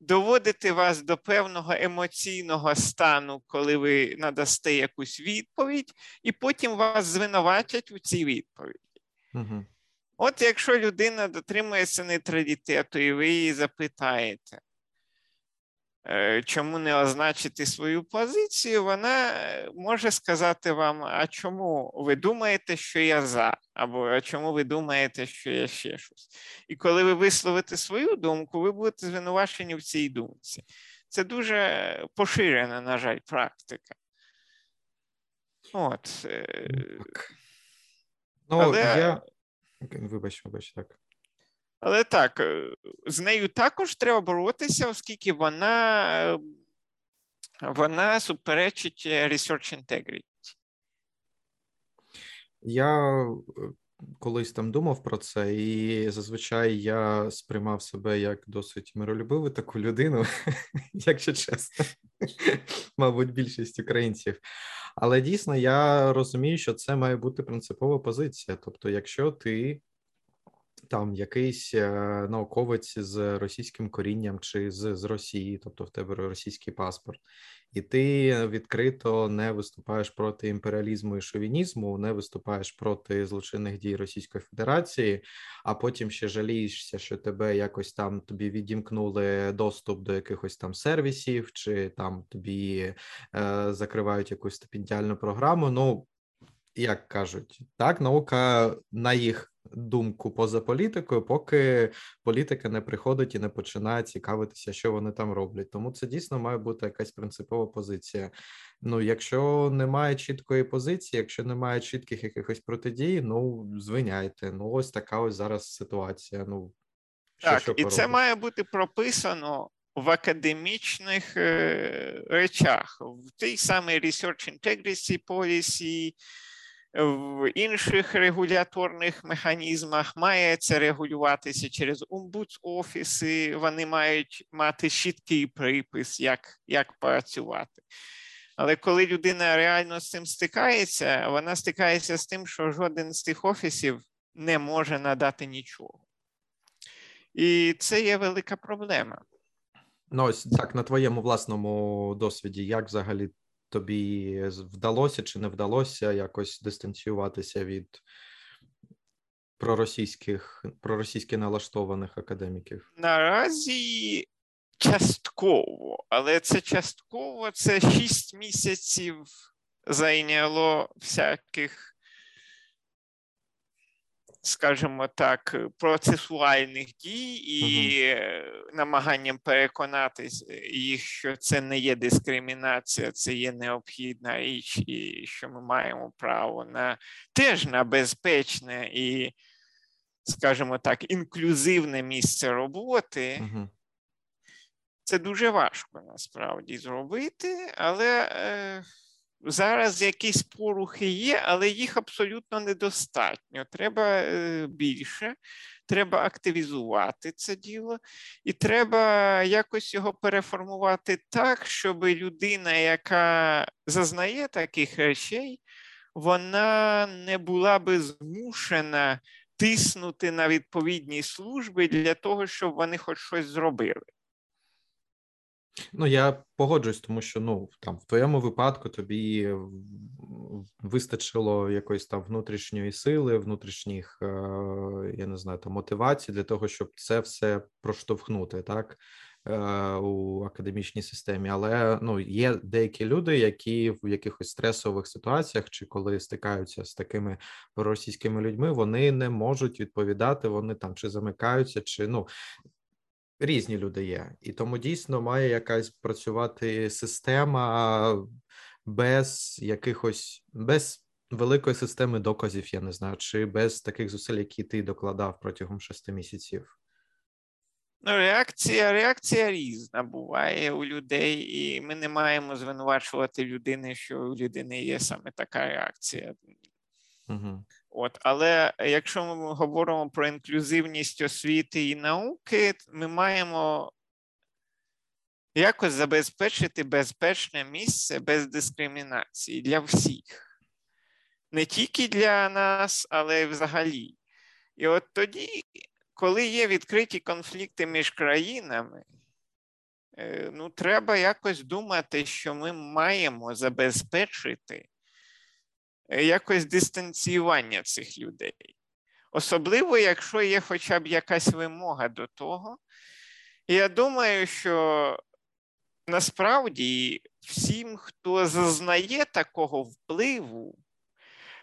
доводити вас до певного емоційного стану, коли ви надасте якусь відповідь, і потім вас звинуватять у цій відповіді. Угу. От якщо людина дотримується нейтралітету, і ви її запитаєте, чому не означити свою позицію, вона е, може сказати вам, а чому ви думаєте, що я за, або а чому ви думаєте, що я ще щось. І коли ви висловите свою думку, ви будете звинувачені в цій думці. Це дуже поширена, на жаль, практика. От. Е, ну, Але... я... Вибач, вибач, так. Але так, е, з нею також треба боротися, оскільки вона е, вона суперечить е, research integrity. Я колись там думав про це, і зазвичай я сприймав себе як досить миролюбиву таку людину, якщо чесно, мабуть, більшість українців. Але дійсно я розумію, що це має бути принципова позиція. Тобто, якщо ти там якийсь е, науковець з російським корінням чи з, з Росії, тобто в тебе російський паспорт, і ти відкрито не виступаєш проти імперіалізму і шовінізму, не виступаєш проти злочинних дій Російської Федерації, а потім ще жалієшся, що тебе якось там тобі відімкнули доступ до якихось там сервісів, чи там тобі е, закривають якусь стипендіальну програму. Ну як кажуть, так наука на їх думку поза політикою, поки політика не приходить і не починає цікавитися, що вони там роблять. Тому це дійсно має бути якась принципова позиція. Ну, якщо немає чіткої позиції, якщо немає чітких якихось протидій, ну звиняйте. Ну, ось така ось зараз ситуація. Ну що, так, що і це має бути прописано. В академічних е, речах, в тій самій Research Integrity Policy, в інших регуляторних механізмах має це регулюватися через омбудс-офіси, вони мають мати чіткий припис, як, як працювати. Але коли людина реально з цим стикається, вона стикається з тим, що жоден з тих офісів не може надати нічого. І це є велика проблема. Ну, ось так, на твоєму власному досвіді, як взагалі тобі вдалося чи не вдалося якось дистанціюватися від проросійських проросійськи налаштованих академіків? Наразі частково, але це частково це шість місяців зайняло всяких скажімо так, процесуальних дій і угу. намаганням переконати їх, що це не є дискримінація, це є необхідна річ, і що ми маємо право на теж на безпечне і, скажімо так, інклюзивне місце роботи. Угу. Це дуже важко насправді зробити, але. Е, Зараз якісь порухи є, але їх абсолютно недостатньо. Треба е, більше, треба активізувати це діло, і треба якось його переформувати так, щоб людина, яка зазнає таких речей, вона не була би змушена тиснути на відповідні служби для того, щоб вони хоч щось зробили. Ну, я погоджуюсь, тому що ну там в твоєму випадку тобі вистачило якоїсь там внутрішньої сили, внутрішніх, е, я не знаю, там мотивацій для того, щоб це все проштовхнути, так. Е, у академічній системі, але ну є деякі люди, які в якихось стресових ситуаціях чи коли стикаються з такими російськими людьми, вони не можуть відповідати. Вони там чи замикаються, чи ну різні люди є, і тому дійсно має якась працювати система без якихось без великої системи доказів, я не знаю, чи без таких зусиль, які ти докладав протягом шести місяців. Ну, реакція реакція різна буває у людей, і ми не маємо звинувачувати людини, що у людини є саме така реакція. Угу. От, Але якщо ми говоримо про інклюзивність освіти і науки, ми маємо якось забезпечити безпечне місце без дискримінації для всіх. Не тільки для нас, але й взагалі. І от тоді, коли є відкриті конфлікти між країнами, е, ну, треба якось думати, що ми маємо забезпечити якось дистанціювання цих людей. Особливо, якщо є хоча б якась вимога до того. Я думаю, що насправді всім, хто зазнає такого впливу,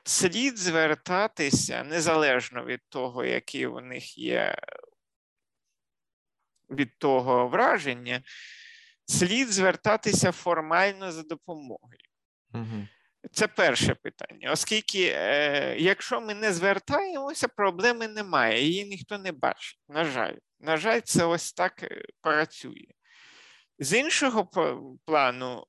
слід звертатися незалежно від того, які у них є від того враження, слід звертатися формально за допомогою. Угу. Це перше питання, оскільки, е, якщо ми не звертаємося, проблеми немає, її ніхто не бачить. На жаль, на жаль, це ось так е, працює. З іншого плану,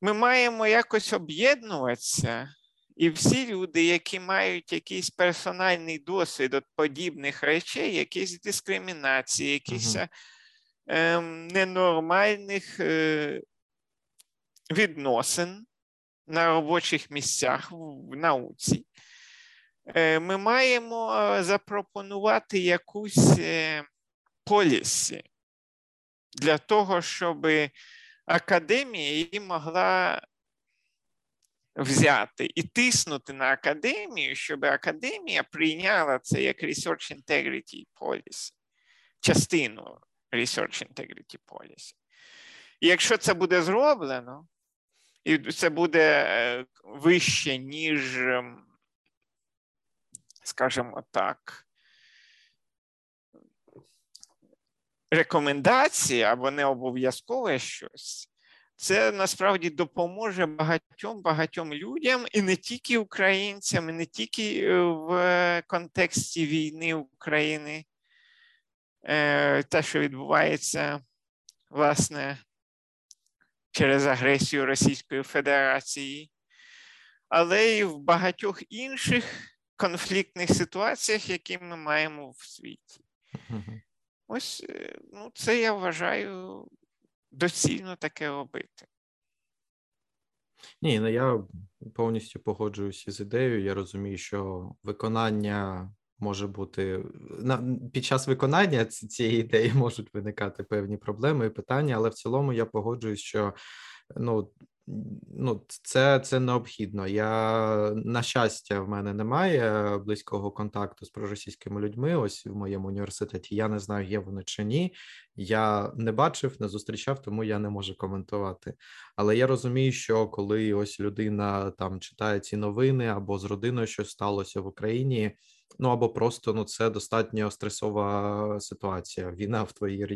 ми маємо якось об'єднуватися, і всі люди, які мають якийсь персональний досвід от подібних речей, якісь дискримінації, якісь угу. е, ненормальних е, відносин на робочих місцях в науці, е, ми маємо е, запропонувати якусь е, полісі для того, щоб академія її могла взяти і тиснути на академію, щоб академія прийняла це як Research Integrity Policy, частину Research Integrity Policy. І якщо це буде зроблено, і це буде е, вище, ніж, ем, скажімо так, рекомендація або не обов'язкове щось. Це насправді допоможе багатьом багатьом людям, і не тільки українцям, і не тільки е, в контексті війни України, е, те, що відбувається, власне, через агресію Російської Федерації, але й в багатьох інших конфліктних ситуаціях, які ми маємо в світі. Ось е, ну, це я вважаю доцільно таке робити. Ні, ну я повністю погоджуюся з ідеєю. Я розумію, що виконання може бути на під час виконання цієї ідеї можуть виникати певні проблеми і питання, але в цілому я погоджуюсь, що ну. Ну, це це необхідно. Я на щастя, в мене немає близького контакту з проросійськими людьми. Ось в моєму університеті. Я не знаю, є вони чи ні. Я не бачив, не зустрічав, тому я не можу коментувати. Але я розумію, що коли ось людина там читає ці новини або з родиною щось сталося в Україні. Ну або просто ну це достатньо стресова ситуація. Війна в твоїй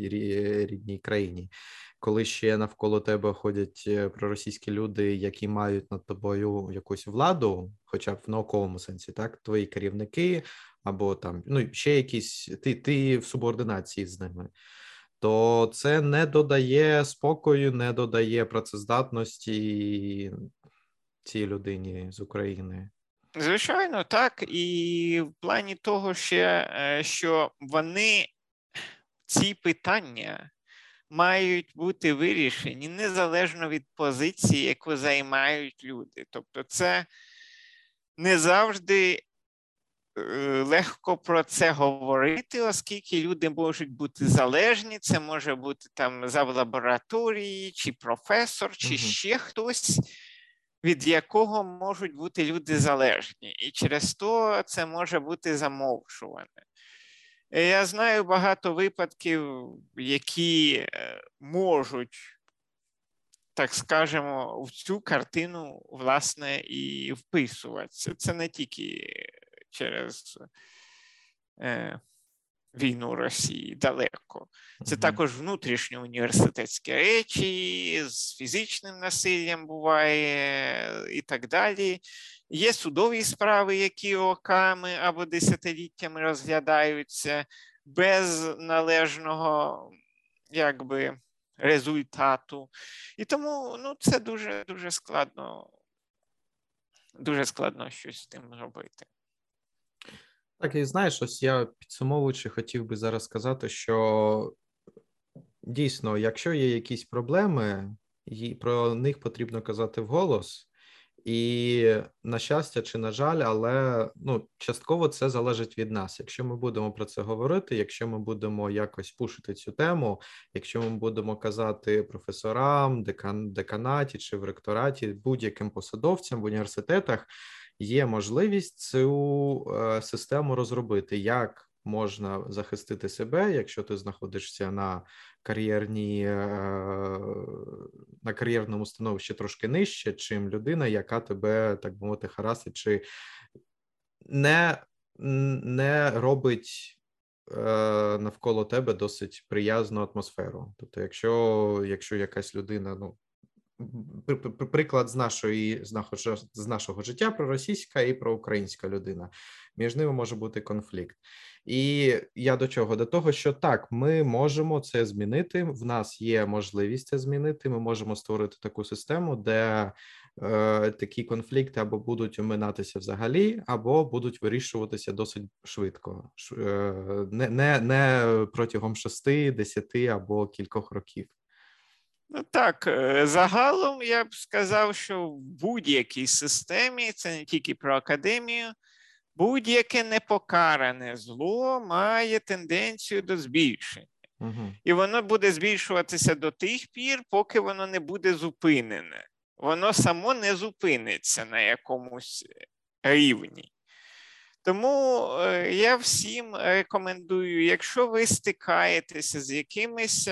рідній країні, коли ще навколо тебе ходять е, проросійські люди, які мають над тобою якусь владу, хоча б в науковому сенсі, так твої керівники, або там ну ще якісь ти, ти в субординації з ними. То це не додає спокою, не додає працездатності цій людині з України. Звичайно, так. І в плані того, ще, е, що вони ці питання мають бути вирішені незалежно від позиції, яку займають люди. Тобто, це не завжди Е, легко про це говорити, оскільки люди можуть бути залежні. Це може бути там за лабораторії, чи професор, чи угу. ще хтось, від якого можуть бути люди залежні, і через то це може бути замовчуване. Я знаю багато випадків, які е, можуть, так скажемо, в цю картину власне і вписуватися. Це не тільки через е, війну Росії далеко. Це також внутрішні університетські речі, з фізичним насиллям буває і так далі. Є судові справи, які роками або десятиліттями розглядаються без належного якби, результату. І тому ну, це дуже дуже складно, дуже складно щось з тим зробити. Так, і знаєш, ось я підсумовуючи, хотів би зараз сказати, що дійсно, якщо є якісь проблеми, про них потрібно казати вголос. І на щастя чи на жаль, але ну частково це залежить від нас. Якщо ми будемо про це говорити, якщо ми будемо якось пушити цю тему, якщо ми будемо казати професорам, декан, деканаті чи в ректораті, будь-яким посадовцям в університетах, є можливість цю е, систему розробити, як можна захистити себе, якщо ти знаходишся на кар'єрній е, на кар'єрному становищі трошки нижче, чим людина, яка тебе так мовити харасить, чи не, не робить. Е, навколо тебе досить приязну атмосферу. Тобто, якщо якщо якась людина ну приклад з нашої з нашого життя про російська і про українська людина. Між ними може бути конфлікт. І я до чого? До того, що так, ми можемо це змінити. В нас є можливість це змінити. Ми можемо створити таку систему, де е, такі конфлікти або будуть оминатися взагалі, або будуть вирішуватися досить швидко, е, не, не, не протягом шести, десяти або кількох років. Ну так, е, загалом я б сказав, що в будь-якій системі, це не тільки про академію, будь-яке непокаране зло має тенденцію до збільшення. Угу. І воно буде збільшуватися до тих пір, поки воно не буде зупинене. Воно само не зупиниться на якомусь рівні. Тому е, я всім рекомендую, якщо ви стикаєтеся з якимись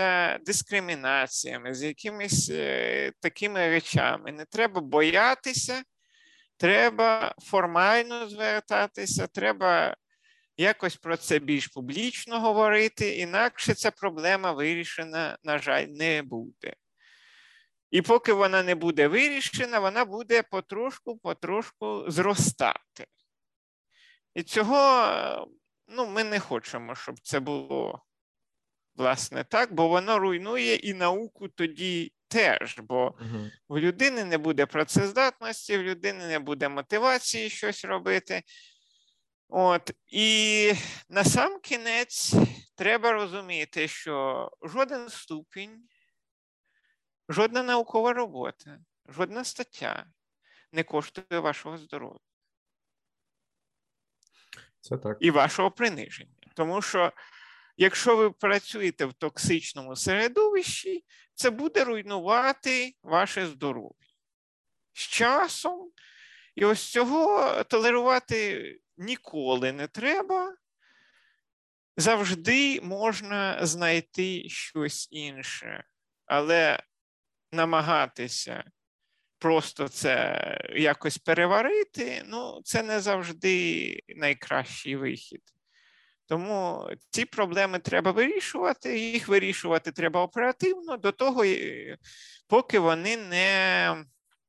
дискримінаціями, з якимись е, такими речами, не треба боятися, треба формально звертатися, треба якось про це більш публічно говорити, інакше ця проблема вирішена, на жаль, не буде. І поки вона не буде вирішена, вона буде потрошку-потрошку зростати. І цього ну, ми не хочемо, щоб це було власне так, бо воно руйнує і науку тоді теж, бо uh в людини не буде працездатності, в людини не буде мотивації щось робити. От, І на сам кінець треба розуміти, що жоден ступінь, жодна наукова робота, жодна стаття не коштує вашого здоров'я. Це так. і вашого приниження. Тому що, якщо ви працюєте в токсичному середовищі, це буде руйнувати ваше здоров'я. З часом, і ось цього толерувати ніколи не треба. Завжди можна знайти щось інше, але намагатися просто це якось переварити, ну це не завжди найкращий вихід. Тому ці проблеми треба вирішувати, їх вирішувати треба оперативно до того, поки вони не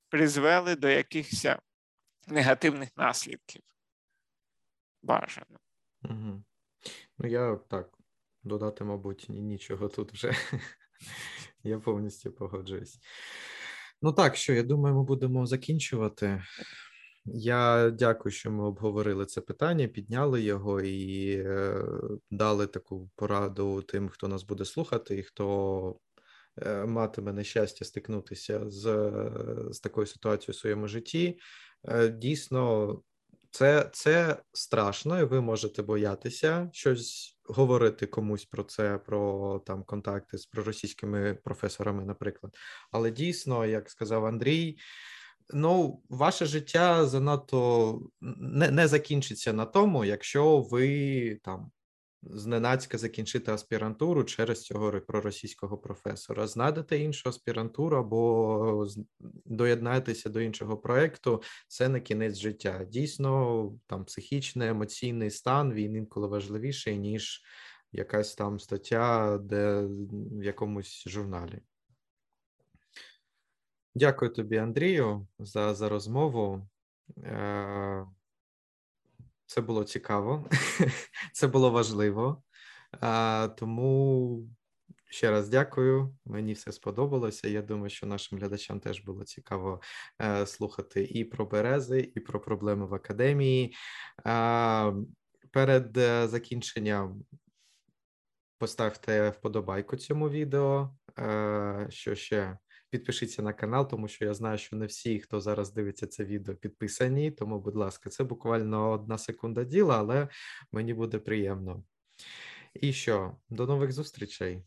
призвели до якихось негативних наслідків. Бажано. Угу. Ну, я так додати, мабуть, нічого тут вже. Я повністю погоджуюсь. Ну так, що я думаю, ми будемо закінчувати. Я дякую, що ми обговорили це питання, підняли його і е, дали таку пораду тим, хто нас буде слухати, і хто е, матиме нещастя стикнутися з з такою ситуацією в своєму житті. Е, дійсно, Це це страшно, і ви можете боятися щось говорити комусь про це, про там контакти з проросійськими професорами, наприклад. Але дійсно, як сказав Андрій, ну, ваше життя занадто не, не закінчиться на тому, якщо ви там зненацька закінчити аспірантуру через цього проросійського професора, знайдете іншу аспірантуру або доєднаєтеся до іншого проекту. Це не кінець життя. Дійсно, там психічний емоційний стан він інколи важливіший ніж якась там стаття, де в якомусь журналі. Дякую тобі, Андрію, за за розмову. Е, це було цікаво, це було важливо. Тому ще раз дякую. Мені все сподобалося. Я думаю, що нашим глядачам теж було цікаво е, слухати і про берези, і про проблеми в академії. Перед е, закінченням поставте вподобайку цьому відео. Що ще? Підпишіться на канал, тому що я знаю, що не всі, хто зараз дивиться це відео, підписані. Тому, будь ласка, це буквально одна секунда діла, але мені буде приємно. І що, до нових зустрічей.